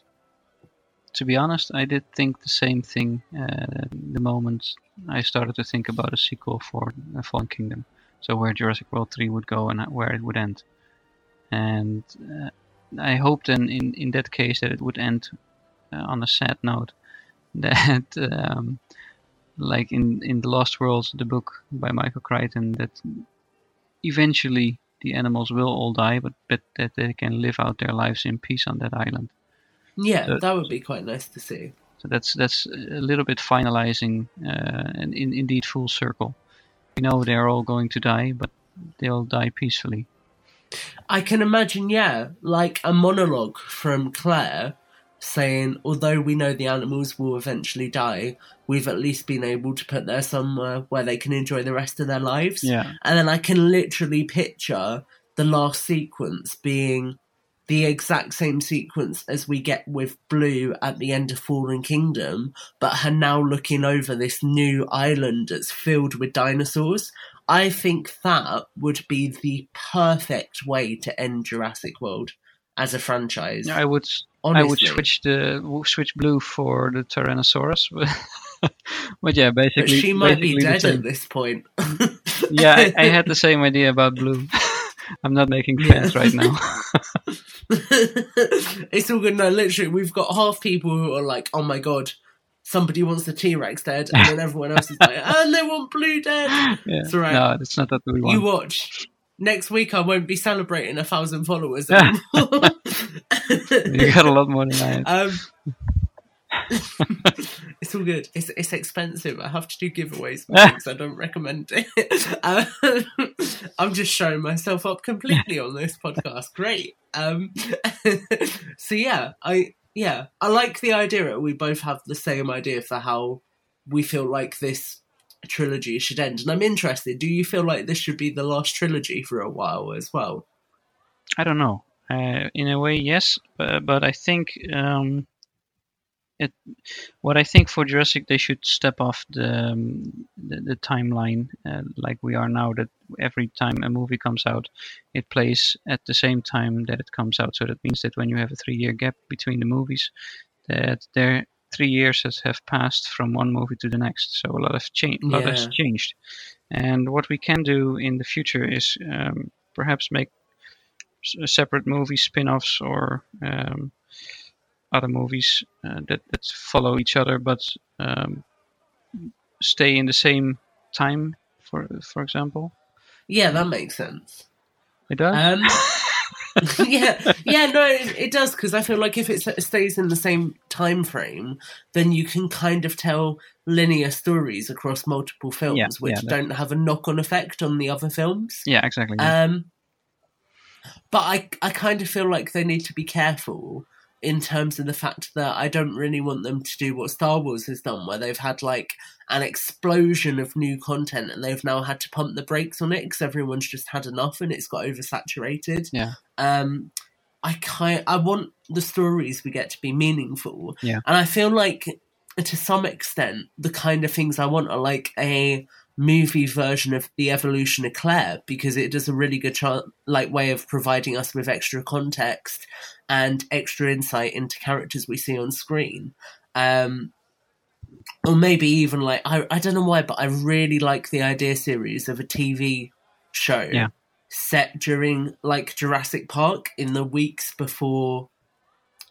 To be honest, I did think the same thing uh, the moment I started to think about a sequel for Fallen Kingdom. So where Jurassic World 3 would go and where it would end. And uh, I hoped in, in, in that case that it would end uh, on a sad note. That, um, like in, in The Lost World, the book by Michael Crichton, that eventually the animals will all die, but, but that they can live out their lives in peace on that island. Yeah, so, that would be quite nice to see. So that's that's a little bit finalizing uh, and in, indeed full circle. We know they're all going to die, but they'll die peacefully. I can imagine, yeah, like a monologue from Claire saying, although we know the animals will eventually die, we've at least been able to put them somewhere where they can enjoy the rest of their lives. Yeah. And then I can literally picture the last sequence being the exact same sequence as we get with Blue at the end of Fallen Kingdom, but her now looking over this new island that's filled with dinosaurs. I think that would be the perfect way to end Jurassic World as a franchise. I would Honestly. I would switch the switch Blue for the Tyrannosaurus. but yeah, basically, but she might basically be dead at this point. yeah, I, I, had the same idea about Blue. I'm not making plans yeah. right now. it's all good. No, literally, we've got half people who are like, "Oh my god, somebody wants the T Rex dead," and then everyone else is like, "And oh, they want Blue dead." Yeah. Right. No, it's not that we want. You watch. Next week, I won't be celebrating a thousand followers anymore. you got a lot more than I. Um, it's all good. It's it's expensive. I have to do giveaways because I don't recommend it. Um, I'm just showing myself up completely on this podcast. Great. Um, so yeah, I yeah, I like the idea. That we both have the same idea for how we feel like this trilogy should end, and I'm interested. Do you feel like this should be the last trilogy for a while as well? I don't know. Uh, in a way, yes, but, but I think um, it what I think for Jurassic they should step off the um, the, the, timeline uh, like we are now that every time a movie comes out it plays at the same time that it comes out so that means that when you have a three year gap between the movies that there three years has have passed from one movie to the next so a lot of change a lot yeah. has changed and what we can do in the future is um, perhaps make separate movie spin-offs or um, other movies uh, that that follow each other but um, stay in the same time. For for example. Yeah, that makes sense. It does. Yeah, yeah, no, it, it does because I feel like if it stays in the same time frame, then you can kind of tell linear stories across multiple films, yeah, which yeah, don't have a knock-on effect on the other films. Yeah, exactly. Um, but I, I kind of feel like they need to be careful in terms of the fact that I don't really want them to do what Star Wars has done, where they've had like an explosion of new content and they've now had to pump the brakes on it because everyone's just had enough and it's got oversaturated. Yeah. Um, I kind I want the stories we get to be meaningful. Yeah. And I feel like to some extent the kind of things I want are like a movie version of the evolution of Claire because it does a really good ch- like way of providing us with extra context and extra insight into characters we see on screen. Um, or maybe even like I I don't know why, but I really like the idea series of a TV show yeah. set during like Jurassic Park in the weeks before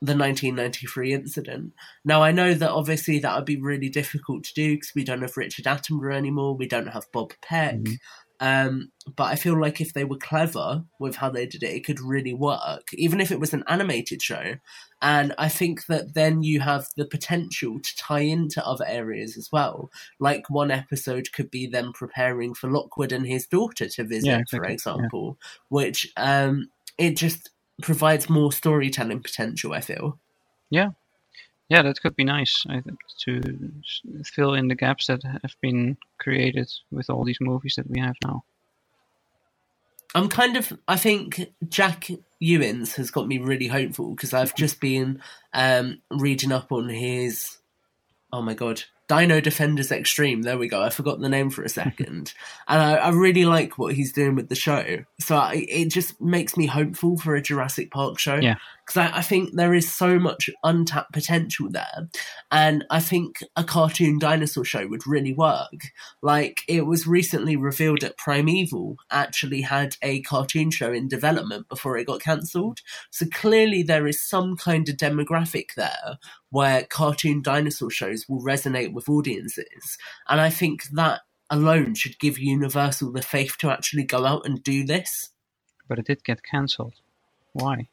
the 1993 incident. Now, I know that obviously that would be really difficult to do because we don't have Richard Attenborough anymore, we don't have Bob Peck. Mm-hmm. Um, but I feel like if they were clever with how they did it, it could really work, even if it was an animated show. And I think that then you have the potential to tie into other areas as well. Like one episode could be them preparing for Lockwood and his daughter to visit, Yeah, for exactly, example, which um, it just provides more storytelling potential, I feel. Yeah, yeah, that could be nice. I think to fill in the gaps that have been created with all these movies that we have now. I'm kind of. I think Jack Ewins has got me really hopeful because I've just been um, reading up on his. Oh my god, Dino Defenders Extreme. There we go. I forgot the name for a second, and I, I really like what he's doing with the show. So I, it just makes me hopeful for a Jurassic Park show. Yeah. Because I, I think there is so much untapped potential there, and I think a cartoon dinosaur show would really work. Like it was recently revealed that Primeval actually had a cartoon show in development before it got cancelled. So clearly there is some kind of demographic there where cartoon dinosaur shows will resonate with audiences, and I think that alone should give Universal the faith to actually go out and do this. But it did get cancelled. Why?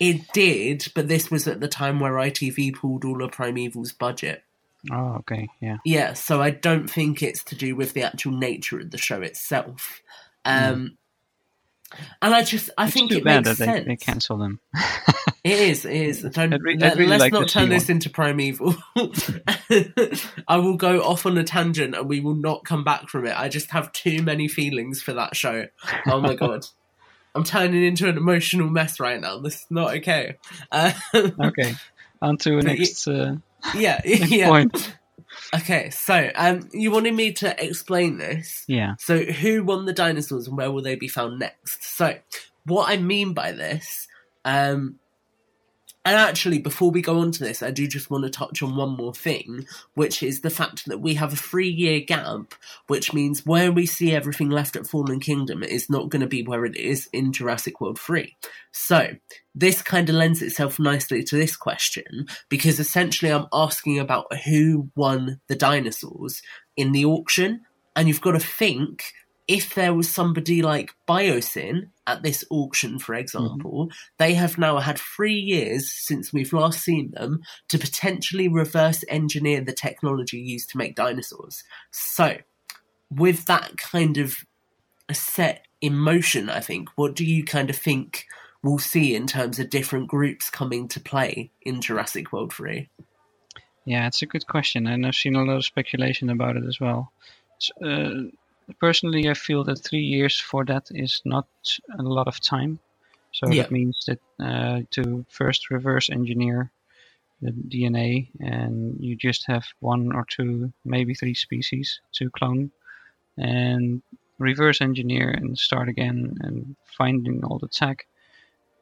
It did, but this was at the time where ITV pulled all of Primeval's budget. Oh, okay, yeah. Yeah, so I don't think it's to do with the actual nature of the show itself. Um, And I just, I It's think it bad makes that they, sense. they cancel them. It is, it is. Don't, I'd re- I'd let's like not turn this one. into Primeval. I will go off on a tangent and we will not come back from it. I just have too many feelings for that show. Oh my god. I'm turning into an emotional mess right now. This is not okay. Uh, okay, on to But next. Uh, yeah, next yeah. point. Okay, so um, you wanted me to explain this. Yeah. So, who won the dinosaurs and where will they be found next? So, what I mean by this, um, and actually, before we go on to this, I do just want to touch on one more thing, which is the fact that we have a three year gap, which means where we see everything left at Fallen Kingdom is not going to be where it is in Jurassic World 3. So, this kind of lends itself nicely to this question because essentially I'm asking about who won the dinosaurs in the auction, and you've got to think if there was somebody like Biosyn at this auction, for example, they have now had three years since we've last seen them to potentially reverse engineer the technology used to make dinosaurs. So, with that kind of set in motion, I think, what do you kind of think we'll see in terms of different groups coming to play in Jurassic World 3? Yeah, it's a good question, and I've seen a lot of speculation about it as well. Uh, personally, I feel that three years for that is not a lot of time. So Yeah. that means that uh, to first reverse engineer the DNA, and you just have one or two, maybe three species to clone, and reverse engineer and start again and finding all the tech.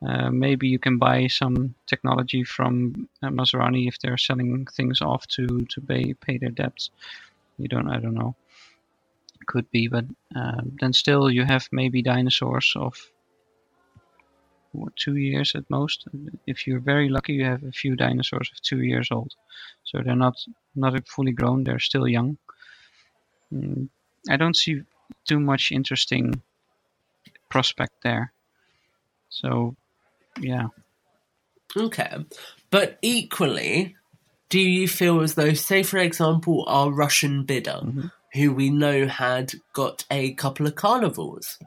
Uh, maybe you can buy some technology from uh, Masrani if they're selling things off to to pay pay their debts. You don't, I don't know. Could be, but uh, then still you have maybe dinosaurs of what, two years at most. If you're very lucky, you have a few dinosaurs of two years old, so they're not not fully grown. They're still young. Mm, I don't see too much interesting prospect there. So, yeah. Okay. But equally, do you feel as though, say, for example, our Russian bidder, who we know had got a couple of carnivores,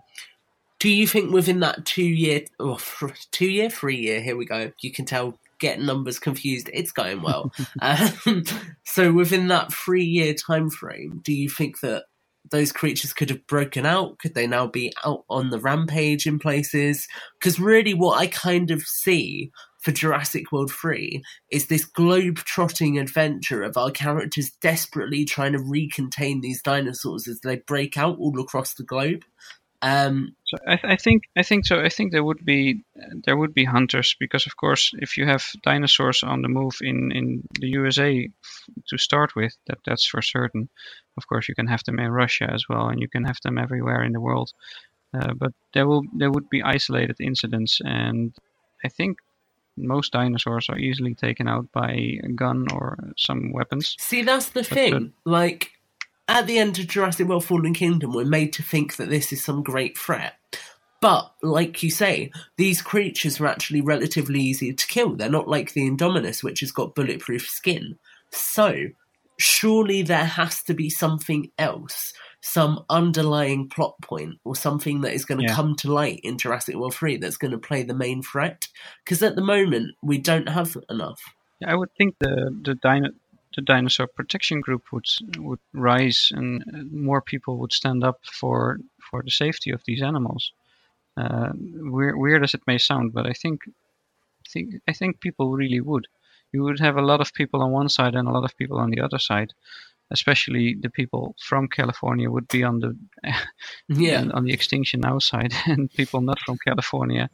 do you think within that two year, oh, two year, three year, here we go, you can tell, get numbers confused, it's going well. um, so within that three year time frame, do you think that those creatures could have broken out? Could they now be out on the rampage in places? Because really, what I kind of see for Jurassic World 3 is this globe trotting adventure of our characters desperately trying to recontain these dinosaurs as they break out all across the globe. Um, So I, I think I think so. I think there would be there would be hunters because of course if you have dinosaurs on the move in, in the USA f- to start with, that that's for certain. Of course, you can have them in Russia as well, and you can have them everywhere in the world. Uh, but there will there would be isolated incidents, and I think most dinosaurs are easily taken out by a gun or some weapons. See, that's the But, thing. like, at the end of Jurassic World Fallen Kingdom, we're made to think that this is some great threat. But, like you say, these creatures are actually relatively easy to kill. They're not like the Indominus, which has got bulletproof skin. So, surely there has to be something else, some underlying plot point, or something that is going to Yeah. come to light in Jurassic World 3 that's going to play the main threat. Because at the moment, we don't have enough. I would think the the dino- the dinosaur protection group would would rise and more people would stand up for for the safety of these animals. Uh, weird, weird as it may sound, but I think think I think people really would. You would have a lot of people on one side and a lot of people on the other side. Especially the people from California would be on the Yeah. on the extinction now side, and people not from California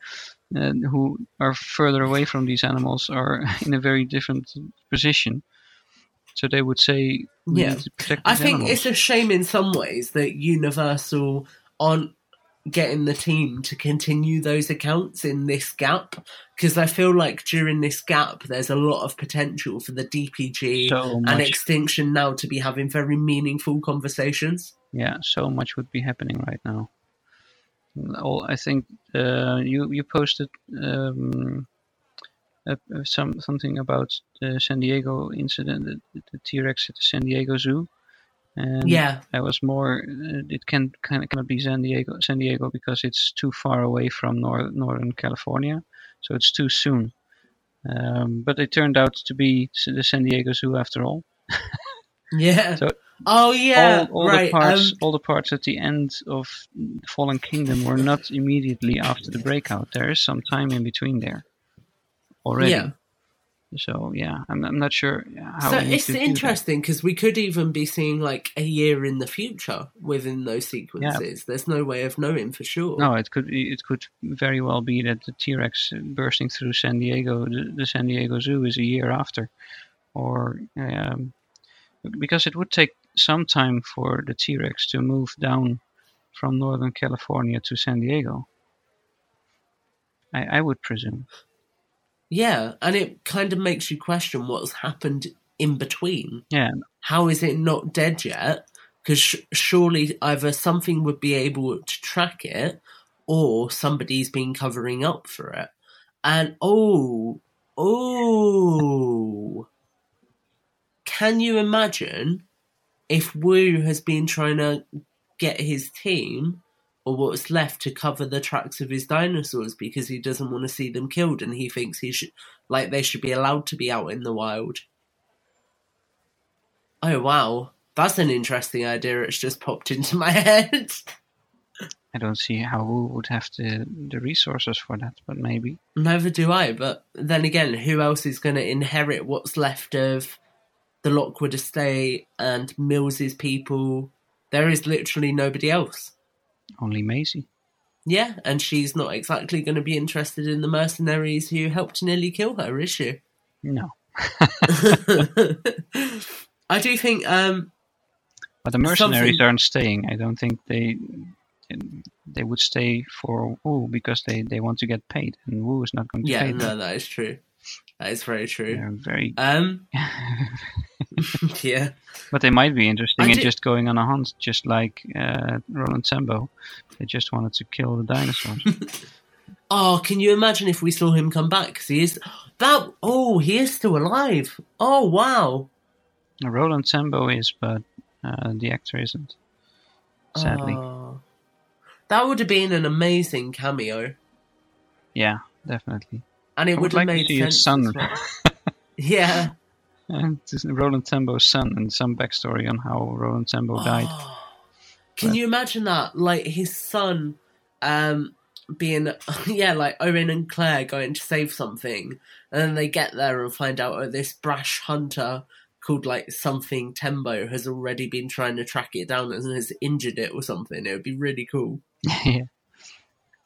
who are further away from these animals are in a very different position. So they would say, Yeah. need to protect I think animals. it's a shame in some ways that Universal aren't getting the team to continue those accounts in this gap because I feel like during this gap there's a lot of potential for the DPG So and. Extinction now to be having very meaningful conversations. yeah, so much would be happening right now. All, I think uh, you you posted um, uh, uh, some something about the San Diego incident, the, the T Rex at the San Diego Zoo. And Yeah. I was more. Uh, it can kind of cannot be San Diego, San Diego because it's too far away from nor- Northern California, so it's too soon. Um, but it turned out to be the San Diego Zoo after all. Yeah. So oh yeah, all, all right. the parts, um, all the parts at the end of Fallen Kingdom were not immediately after the breakout. There is some time in between there already. Yeah. So yeah, I'm, I'm not sure how. so it's to do that. interesting because we could even be seeing like a year in the future within those sequences. There's no way of knowing for sure. No, it could it could very well be that the T Rex bursting through San Diego, the, the San Diego Zoo, is a year after, or um, because it would take some time for the T Rex to move down from Northern California to San Diego. I, I would presume. Yeah, and it kind of makes you question what's happened in between. Yeah, How is it not dead yet? Because sh- surely either something would be able to track it, or somebody's been covering up for it. And oh, oh, can you imagine if Wu has been trying to get his team or what's left to cover the tracks of his dinosaurs because he doesn't want to see them killed and he thinks he should like they should be allowed to be out in the wild. Oh wow. That's an interesting idea. It's just popped into my head. I don't see how we would have the the resources for that, but maybe. Neither do I, but then again, who else is going to inherit what's left of the Lockwood estate and Mills's people? There is literally nobody else. Only Maisie. Yeah, and she's not exactly going to be interested in the mercenaries who helped nearly kill her, is she? No. I do think um, But the mercenaries Something- aren't staying. I don't think they they would stay for Wu because they, they want to get paid, and Wu is not going to yeah, pay no, them. that is true. That is very true. They're very, Um, yeah. but they might be interesting I in just going on a hunt, just like uh, Roland Tembo. They just wanted to kill the dinosaurs. Oh, can you imagine if we saw him come back? Because he is that. Oh, he is still alive. Oh, wow. Roland Tembo is, but uh, the actor isn't. Sadly, Oh. that would have been an amazing cameo, yeah, definitely. And it would, would have like to made his sense. son. well. yeah. And Roland Tembo's son, and some backstory on how Roland Tembo died. Can you imagine that? Like his son, um, being yeah, like Owen and Claire going to save something, and then they get there and find out oh, this brash hunter called like something Tembo has already been trying to track it down and has injured it or something. It would be really cool. yeah.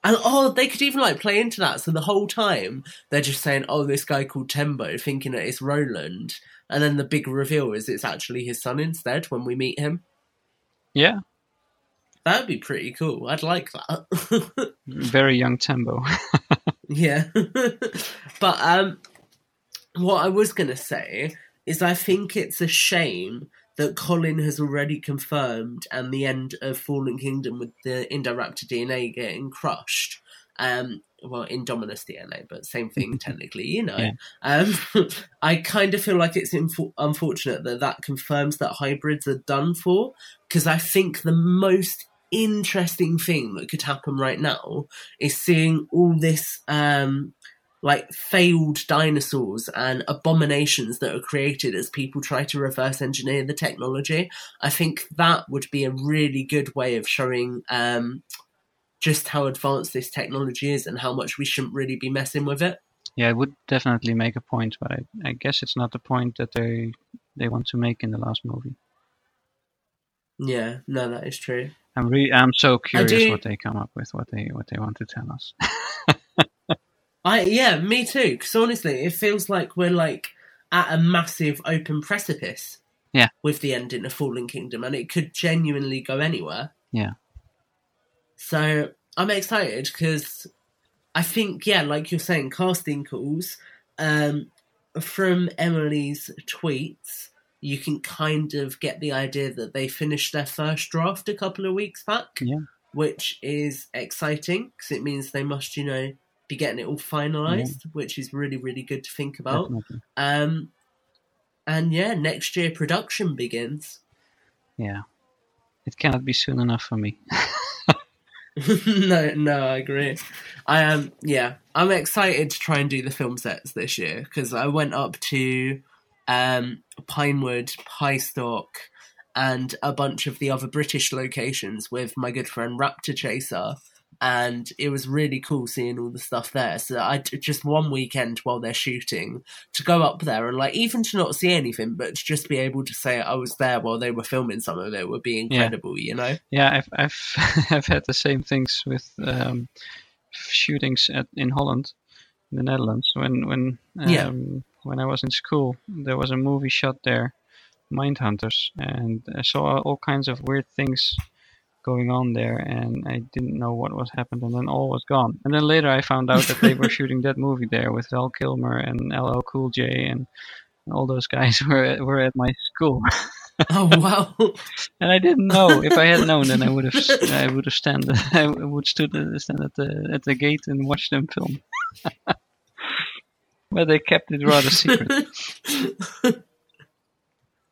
And oh, they could even like play into that. So the whole time they're just saying, "Oh, this guy called Tembo," thinking that it's Roland, and then the big reveal is it's actually his son instead when we meet him. Yeah, That'd be pretty cool. I'd like that. very young Tembo. yeah. but um what I was gonna say is I think it's a shame that Colin has already confirmed, and the end of Fallen Kingdom with the Indoraptor DNA getting crushed. Um, well, Indominus DNA, but same thing technically, you know. Yeah. Um, I kind of feel like it's inf- unfortunate that that confirms that hybrids are done for, because I think the most interesting thing that could happen right now is seeing all this um like failed dinosaurs and abominations that are created as people try to reverse engineer the technology. I think that would be a really good way of showing um, just how advanced this technology is and how much we shouldn't really be messing with it. Yeah, it would definitely make a point, but I, I guess it's not the point that they they want to make in the last movie. Yeah, no, that is true. I'm re- I'm so curious do- what they come up with, what they what they want to tell us. I yeah, me too. Because honestly, it feels like we're like at a massive open precipice. Yeah. With the ending of Fallen Kingdom, and it could genuinely go anywhere. Yeah. So I'm excited because I think, yeah, like you're saying, casting calls um, from Emily's tweets, you can kind of get the idea that they finished their first draft a couple of weeks back, Yeah. which is exciting because it means they must, you know, be getting it all finalized, which is really, really good to think about. Definitely. Um, and yeah, next year production begins. Yeah. It cannot be soon enough for me. no, no, I agree. I am, um, yeah, I'm excited to try and do the film sets this year because I went up to um, Pinewood, Pystock, and a bunch of the other British locations with my good friend Raptor Chaser, and it was really cool seeing all the stuff there. So I just one weekend while they're shooting to go up there and like even to not see anything, but to just be able to say I was there while they were filming some of it would be incredible. You know? Yeah, I've I've I've had the same things with um, shootings at in Holland, in the Netherlands. When when um, Yeah. when I was in school, there was a movie shot there, Mindhunters, and I saw all kinds of weird things going on there, and I didn't know what was happened, and then all was gone. And then later I found out that they were shooting that movie there with Val Kilmer and LL Cool J and all those guys were were at my school. Oh wow! and I didn't know. If I had known, then I would have I would have stand I would stood stand at the at the gate and watch them film. but they kept it rather secret.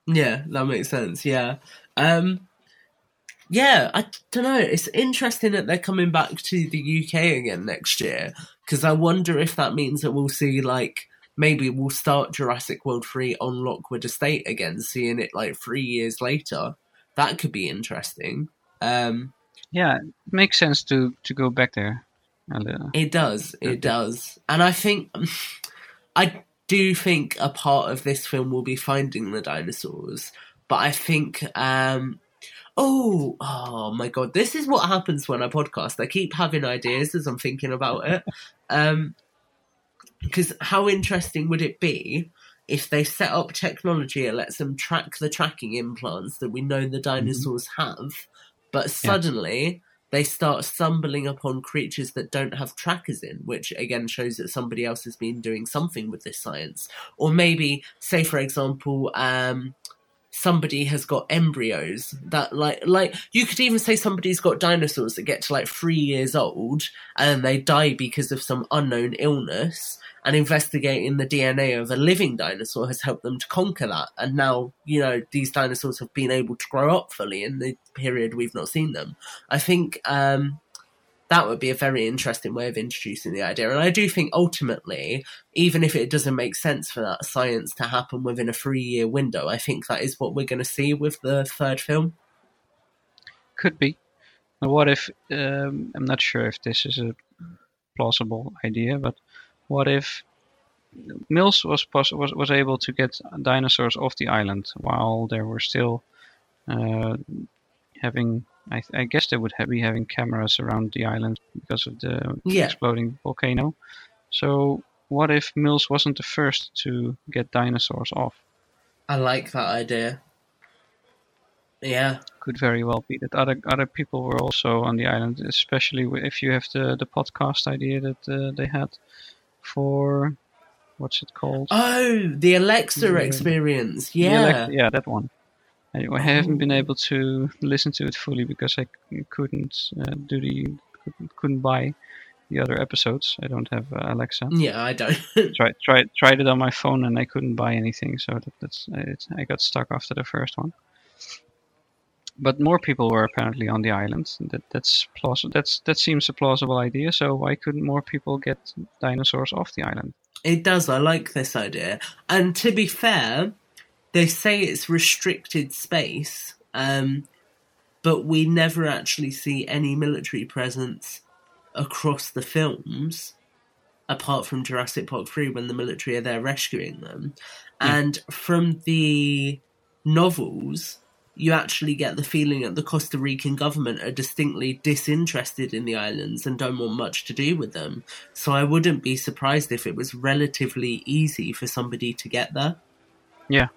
Yeah, that makes sense. Yeah. Um yeah, I don't know. It's interesting that they're coming back to the UK again next year because I wonder if that means that we'll see like maybe we'll start Jurassic World 3 on Lockwood Estate again, seeing it like 3 years later. That could be interesting. Um Yeah, it makes sense to to go back there. a little. It does. It does. And I think I do think a part of this film will be finding the dinosaurs, but I think um oh oh my god, this is what happens when I podcast. I keep having ideas as I'm thinking about it. Um because how interesting would it be if they set up technology that lets them track the tracking implants that we know the dinosaurs have, but suddenly they start stumbling upon creatures that don't have trackers in, which again shows that somebody else has been doing something with this science. Or maybe, say for example, um, somebody has got embryos that like like you could even say somebody's got dinosaurs that get to like three years old and they die because of some unknown illness and investigating the DNA of a living dinosaur has helped them to conquer that. And now you know these dinosaurs have been able to grow up fully in the period we've not seen them. I think um that would be a very interesting way of introducing the idea. And I do think ultimately, even if it doesn't make sense for that science to happen within a three year window, I think that is what we're going to see with the third film. Could be. But what if um, I'm not sure if this is a plausible idea, but what if Mills was was was able to get dinosaurs off the island while they were still uh, having? I, I guess they would have, be having cameras around the island because of the Yeah. exploding volcano. So what if Mills wasn't the first to get dinosaurs off? I like that idea. Yeah. could very well be that other other people were also on the island, especially if you have the the podcast idea that uh, they had for what's it called? Oh, the Alexa Yeah. experience. The Yeah. elect- yeah, that one. I, I haven't been able to listen to it fully because I couldn't uh, do the couldn't, buy the other episodes. I don't have uh, Alexa. Yeah, I don't. tried tried tried it on my phone and I couldn't buy anything, so that, that's it's, I got stuck after the first one. But more people were apparently on the island. That that's plausible. That's that seems a plausible idea. So why couldn't more people get dinosaurs off the island? It does. I like this idea. And to be fair, they say it's restricted space, um, but we never actually see any military presence across the films, apart from Jurassic Park 3 when the military are there rescuing them. And from the novels, you actually get the feeling that the Costa Rican government are distinctly disinterested in the islands and don't want much to do with them. So I wouldn't be surprised if it was relatively easy for somebody to get there. Yeah.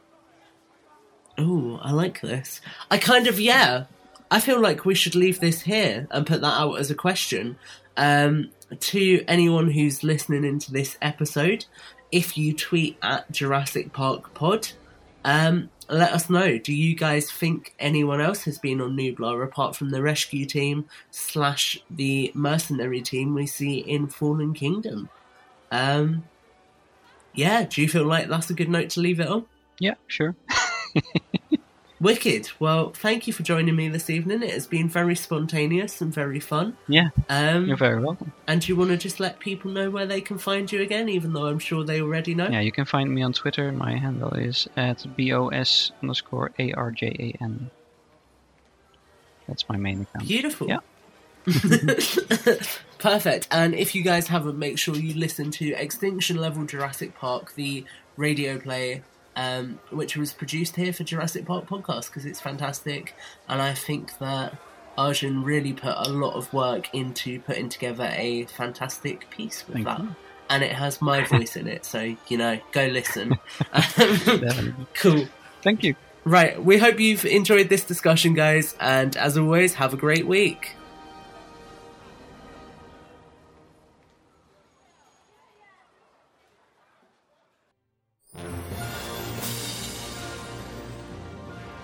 Oh, I like this. I kind of, yeah. I feel like we should leave this here and put that out as a question. Um, to anyone who's listening into this episode, if you tweet at Jurassic Park Pod, um, let us know. Do you guys think anyone else has been on Nublar apart from the rescue team slash the mercenary team we see in Fallen Kingdom? Um, yeah, do you feel like that's a good note to leave it on? Yeah, sure. Wicked. Well, thank you for joining me this evening. It has been very spontaneous and very fun. Yeah, Um, you're very welcome. and do you want to just let people know where they can find you again, even though I'm sure they already know? Yeah, you can find me on Twitter. My handle is at bos underscore arjan. That's my main account. Beautiful. Yeah. Perfect. And if you guys haven't, make sure you listen to Extinction Level Jurassic Park, the radio play, um, which was produced here for Jurassic Park podcast because it's fantastic. And I think that Arjan really put a lot of work into putting together a fantastic piece with Thank that. you. And it has my voice in it, so you know, go listen. Cool. Thank you. Right, we hope you've enjoyed this discussion, guys, and as always, have a great week.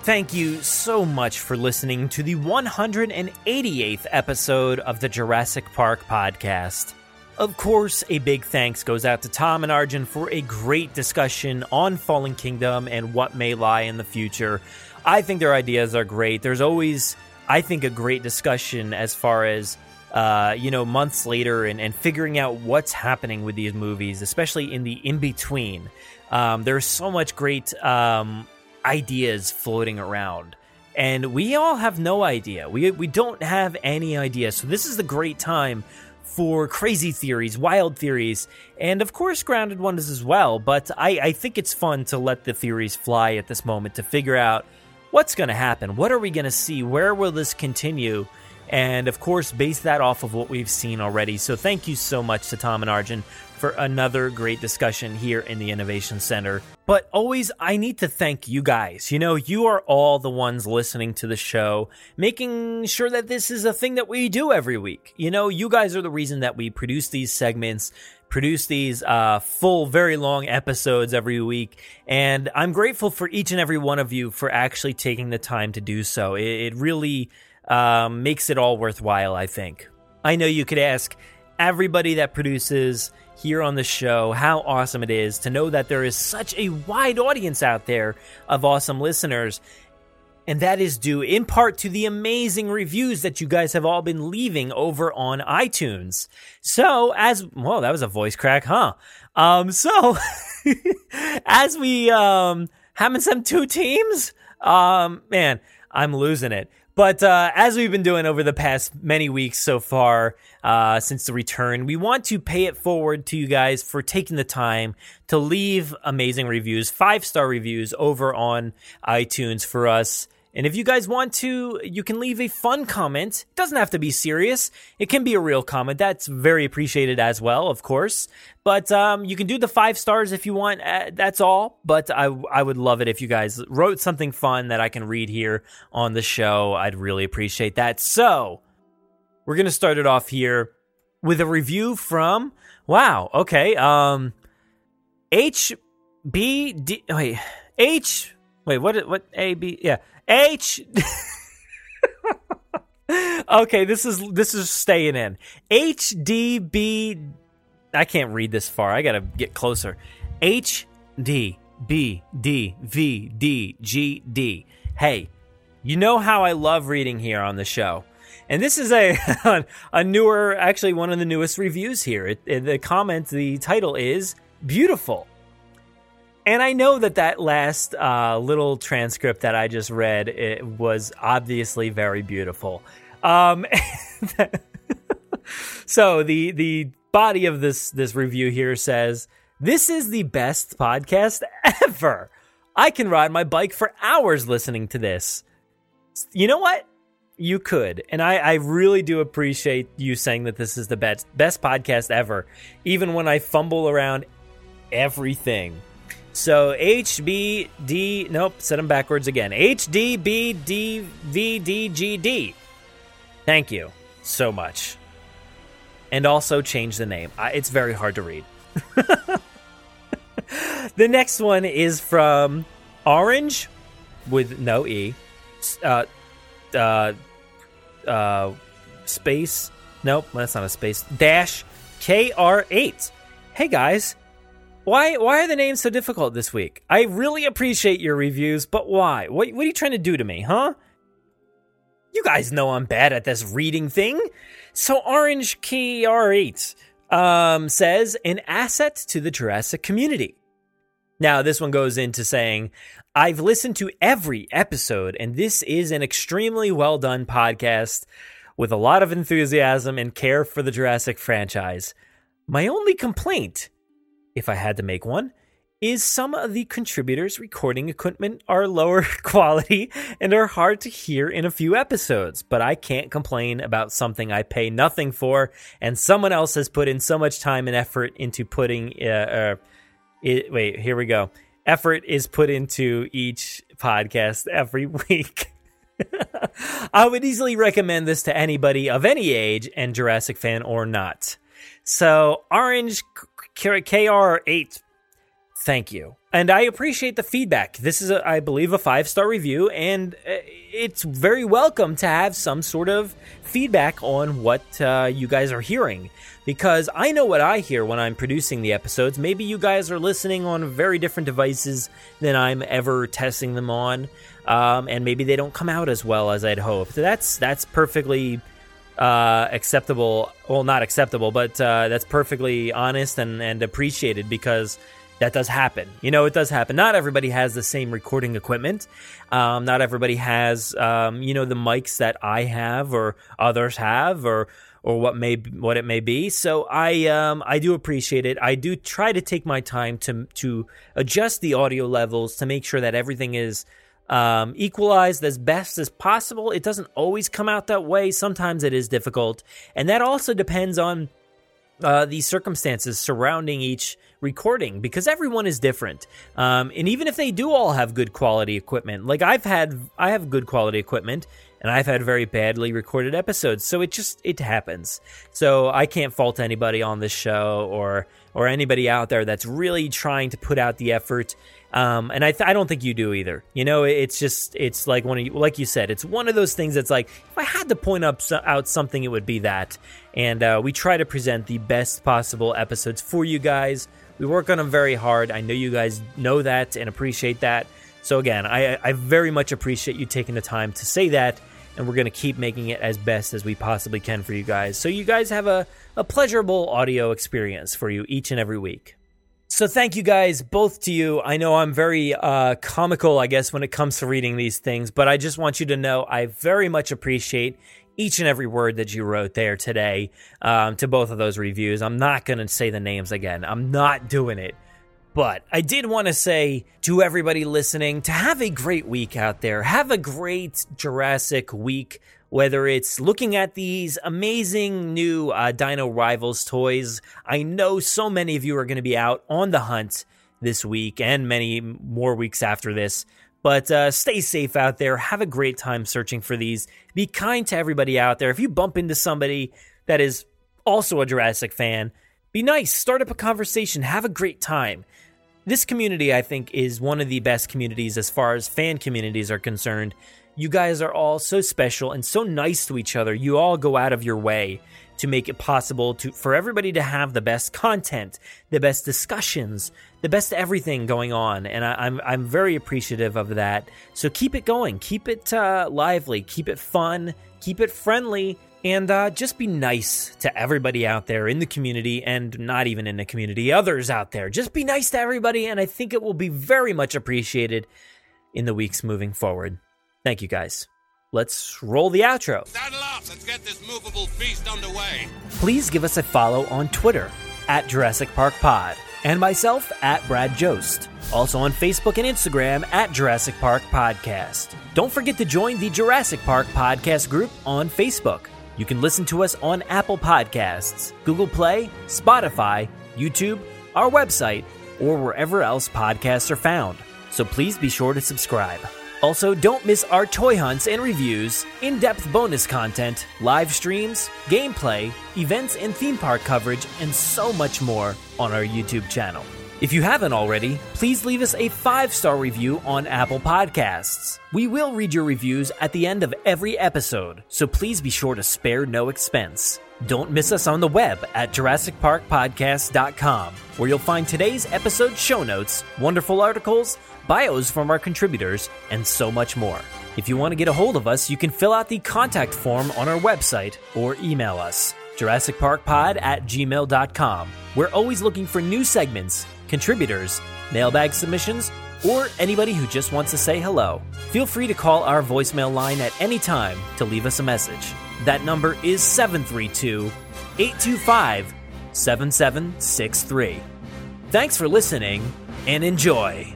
Thank you so much for listening to the 188th episode of the Jurassic Park podcast. Of course, a big thanks goes out to Tom and Arjan for a great discussion on Fallen Kingdom and what may lie in the future. I think their ideas are great. There's always, I think, a great discussion as far as uh, you know, months later and, and figuring out what's happening with these movies, especially in the in between. Um, there's so much great um, ideas floating around. And we all have no idea. We, we don't have any idea. So, this is the great time for crazy theories, wild theories, and of course, grounded ones as well. But I, I think it's fun to let the theories fly at this moment to figure out what's going to happen. What are we going to see? Where will this continue? And of course, base that off of what we've seen already. So, thank you so much to Tom and Arjan for another great discussion here in the Innovation Center. But always, I need to thank you guys. You know, you are all the ones listening to the show, making sure that this is a thing that we do every week. You know, you guys are the reason that we produce these segments, produce these uh, full, very long episodes every week. And I'm grateful for each and every one of you for actually taking the time to do so. It, it really um, makes it all worthwhile, I think. I know you could ask everybody that produces here on the show how awesome it is to know that there is such a wide audience out there of awesome listeners. And that is due in part to the amazing reviews that you guys have all been leaving over on iTunes. So, as well, that was a voice crack, huh? Um, so as we um having some two teams, um, man, I'm losing it. But uh, as we've been doing over the past many weeks so far, uh, since the return, we want to pay it forward to you guys for taking the time to leave amazing reviews, five star reviews over on iTunes for us. And if you guys want to, you can leave a fun comment. It doesn't have to be serious. It can be a real comment. That's very appreciated as well, of course. But um, you can do the five stars if you want. Uh, that's all. But I, I would love it if you guys wrote something fun that I can read here on the show. I'd really appreciate that. So we're gonna start it off here with a review from wow. Okay. Um, HBD. Wait. H Wait, what? What? A B? Yeah, H. okay, this is this is staying in. H D B. I can't read this far. I gotta get closer. H D B D V D G D. Hey, you know how I love reading here on the show. And this is a a newer, actually one of the newest reviews here. It, it, the comment, the title is beautiful. And I know that that last uh, little transcript that I just read it was obviously very beautiful. Um, so the the body of this this review here says this is the best podcast ever. I can ride my bike for hours listening to this. You know what? You could. And I, I really do appreciate you saying that this is the best best podcast ever, even when I fumble around everything. So HBD, nope, set them backwards again. HDBDVDGD. Thank you so much. And also change the name. It's very hard to read. the next one is from Orange with no E. Uh, uh, uh, space. Nope, that's not a space. Dash KR8. Hey guys, why why are the names so difficult this week? I really appreciate your reviews, but why? What what are you trying to do to me, huh? You guys know I'm bad at this reading thing. So Orange Key R8 um, says an asset to the Jurassic community. Now this one goes into saying I've listened to every episode, and this is an extremely well done podcast with a lot of enthusiasm and care for the Jurassic franchise. My only complaint if I had to make one, is some of the contributors' recording equipment are lower quality and are hard to hear in a few episodes. But I can't complain about something I pay nothing for, and someone else has put in so much time and effort into putting. Uh, uh, it, wait, here we go. Effort is put into each podcast every week. I would easily recommend this to anybody of any age and Jurassic fan or not. So, Orange KR8, thank you. And I appreciate the feedback. This is, a, I believe, a five star review, and uh, it's very welcome to have some sort of feedback on what uh, you guys are hearing. Because I know what I hear when I'm producing the episodes. Maybe you guys are listening on very different devices than I'm ever testing them on, um, and maybe they don't come out as well as I'd hoped. That's that's perfectly uh, acceptable. Well, not acceptable, but uh, that's perfectly honest and, and appreciated because that does happen. You know, it does happen. Not everybody has the same recording equipment. Um, not everybody has, um, you know, the mics that I have or others have or or what may what it may be. So I um, I do appreciate it. I do try to take my time to to adjust the audio levels to make sure that everything is um, equalized as best as possible. It doesn't always come out that way. Sometimes it is difficult. And that also depends on uh, the circumstances surrounding each recording because everyone is different. Um, and even if they do all have good quality equipment, like I've had, I have good quality equipment and I've had very badly recorded episodes. So it just, it happens. So I can't fault anybody on this show or, or anybody out there that's really trying to put out the effort um, and I, th- I don't think you do either. You know, it's just it's like one of you, like you said, it's one of those things that's like if I had to point up out something, it would be that. And uh, we try to present the best possible episodes for you guys. We work on them very hard. I know you guys know that and appreciate that. So again, I, I very much appreciate you taking the time to say that, and we're going to keep making it as best as we possibly can for you guys. So you guys have a, a pleasurable audio experience for you each and every week. So thank you guys both to you. I know I'm very uh, comical, I guess, when it comes to reading these things, but I just want you to know I very much appreciate each and every word that you wrote there today um, to both of those reviews. I'm not going to say the names again. I'm not doing it. But I did want to say to everybody listening to have a great week out there. Have a great Jurassic week whether it's looking at these amazing new uh, Dino Rivals toys. I know so many of you are going to be out on the hunt this week and many more weeks after this. But uh, stay safe out there. Have a great time searching for these. Be kind to everybody out there. If you bump into somebody that is also a Jurassic fan, be nice. Start up a conversation. Have a great time. This community, I think, is one of the best communities as far as fan communities are concerned. You guys are all so special and so nice to each other. You all go out of your way to make it possible to for everybody to have the best content, the best discussions, the best everything going on, and I, am I'm, I'm very appreciative of that. So keep it going, keep it uh, lively, keep it fun, keep it friendly, and uh, just be nice to everybody out there in the community, and not even in the community, others out there. Just be nice to everybody, and I think it will be very much appreciated in the weeks moving forward. Thank you guys let's roll the outro. Saddle up, let's get this movable feast underway. Please give us a follow on Twitter at Jurassic Park Pod and myself at Brad Jost. Also on Facebook and Instagram at Jurassic Park Podcast. Don't forget to join the Jurassic Park Podcast group on Facebook. You can listen to us on Apple Podcasts, Google Play, Spotify, YouTube, our website, or wherever else podcasts are found. So please be sure to subscribe. Also, don't miss our toy hunts and reviews, in depth bonus content, live streams, gameplay, events and theme park coverage, and so much more on our YouTube channel. If you haven't already, please leave us a five star review on Apple Podcasts. We will read your reviews at the end of every episode, so please be sure to spare no expense. Don't miss us on the web at JurassicParkPodcast.com, where you'll find today's episode show notes, wonderful articles, bios from our contributors, and so much more. If you want to get a hold of us, you can fill out the contact form on our website or email us. JurassicParkPod at gmail.com. We're always looking for new segments, contributors, mailbag submissions, or anybody who just wants to say hello. Feel free to call our voicemail line at any time to leave us a message. That number is 732 825 7763. Thanks for listening and enjoy.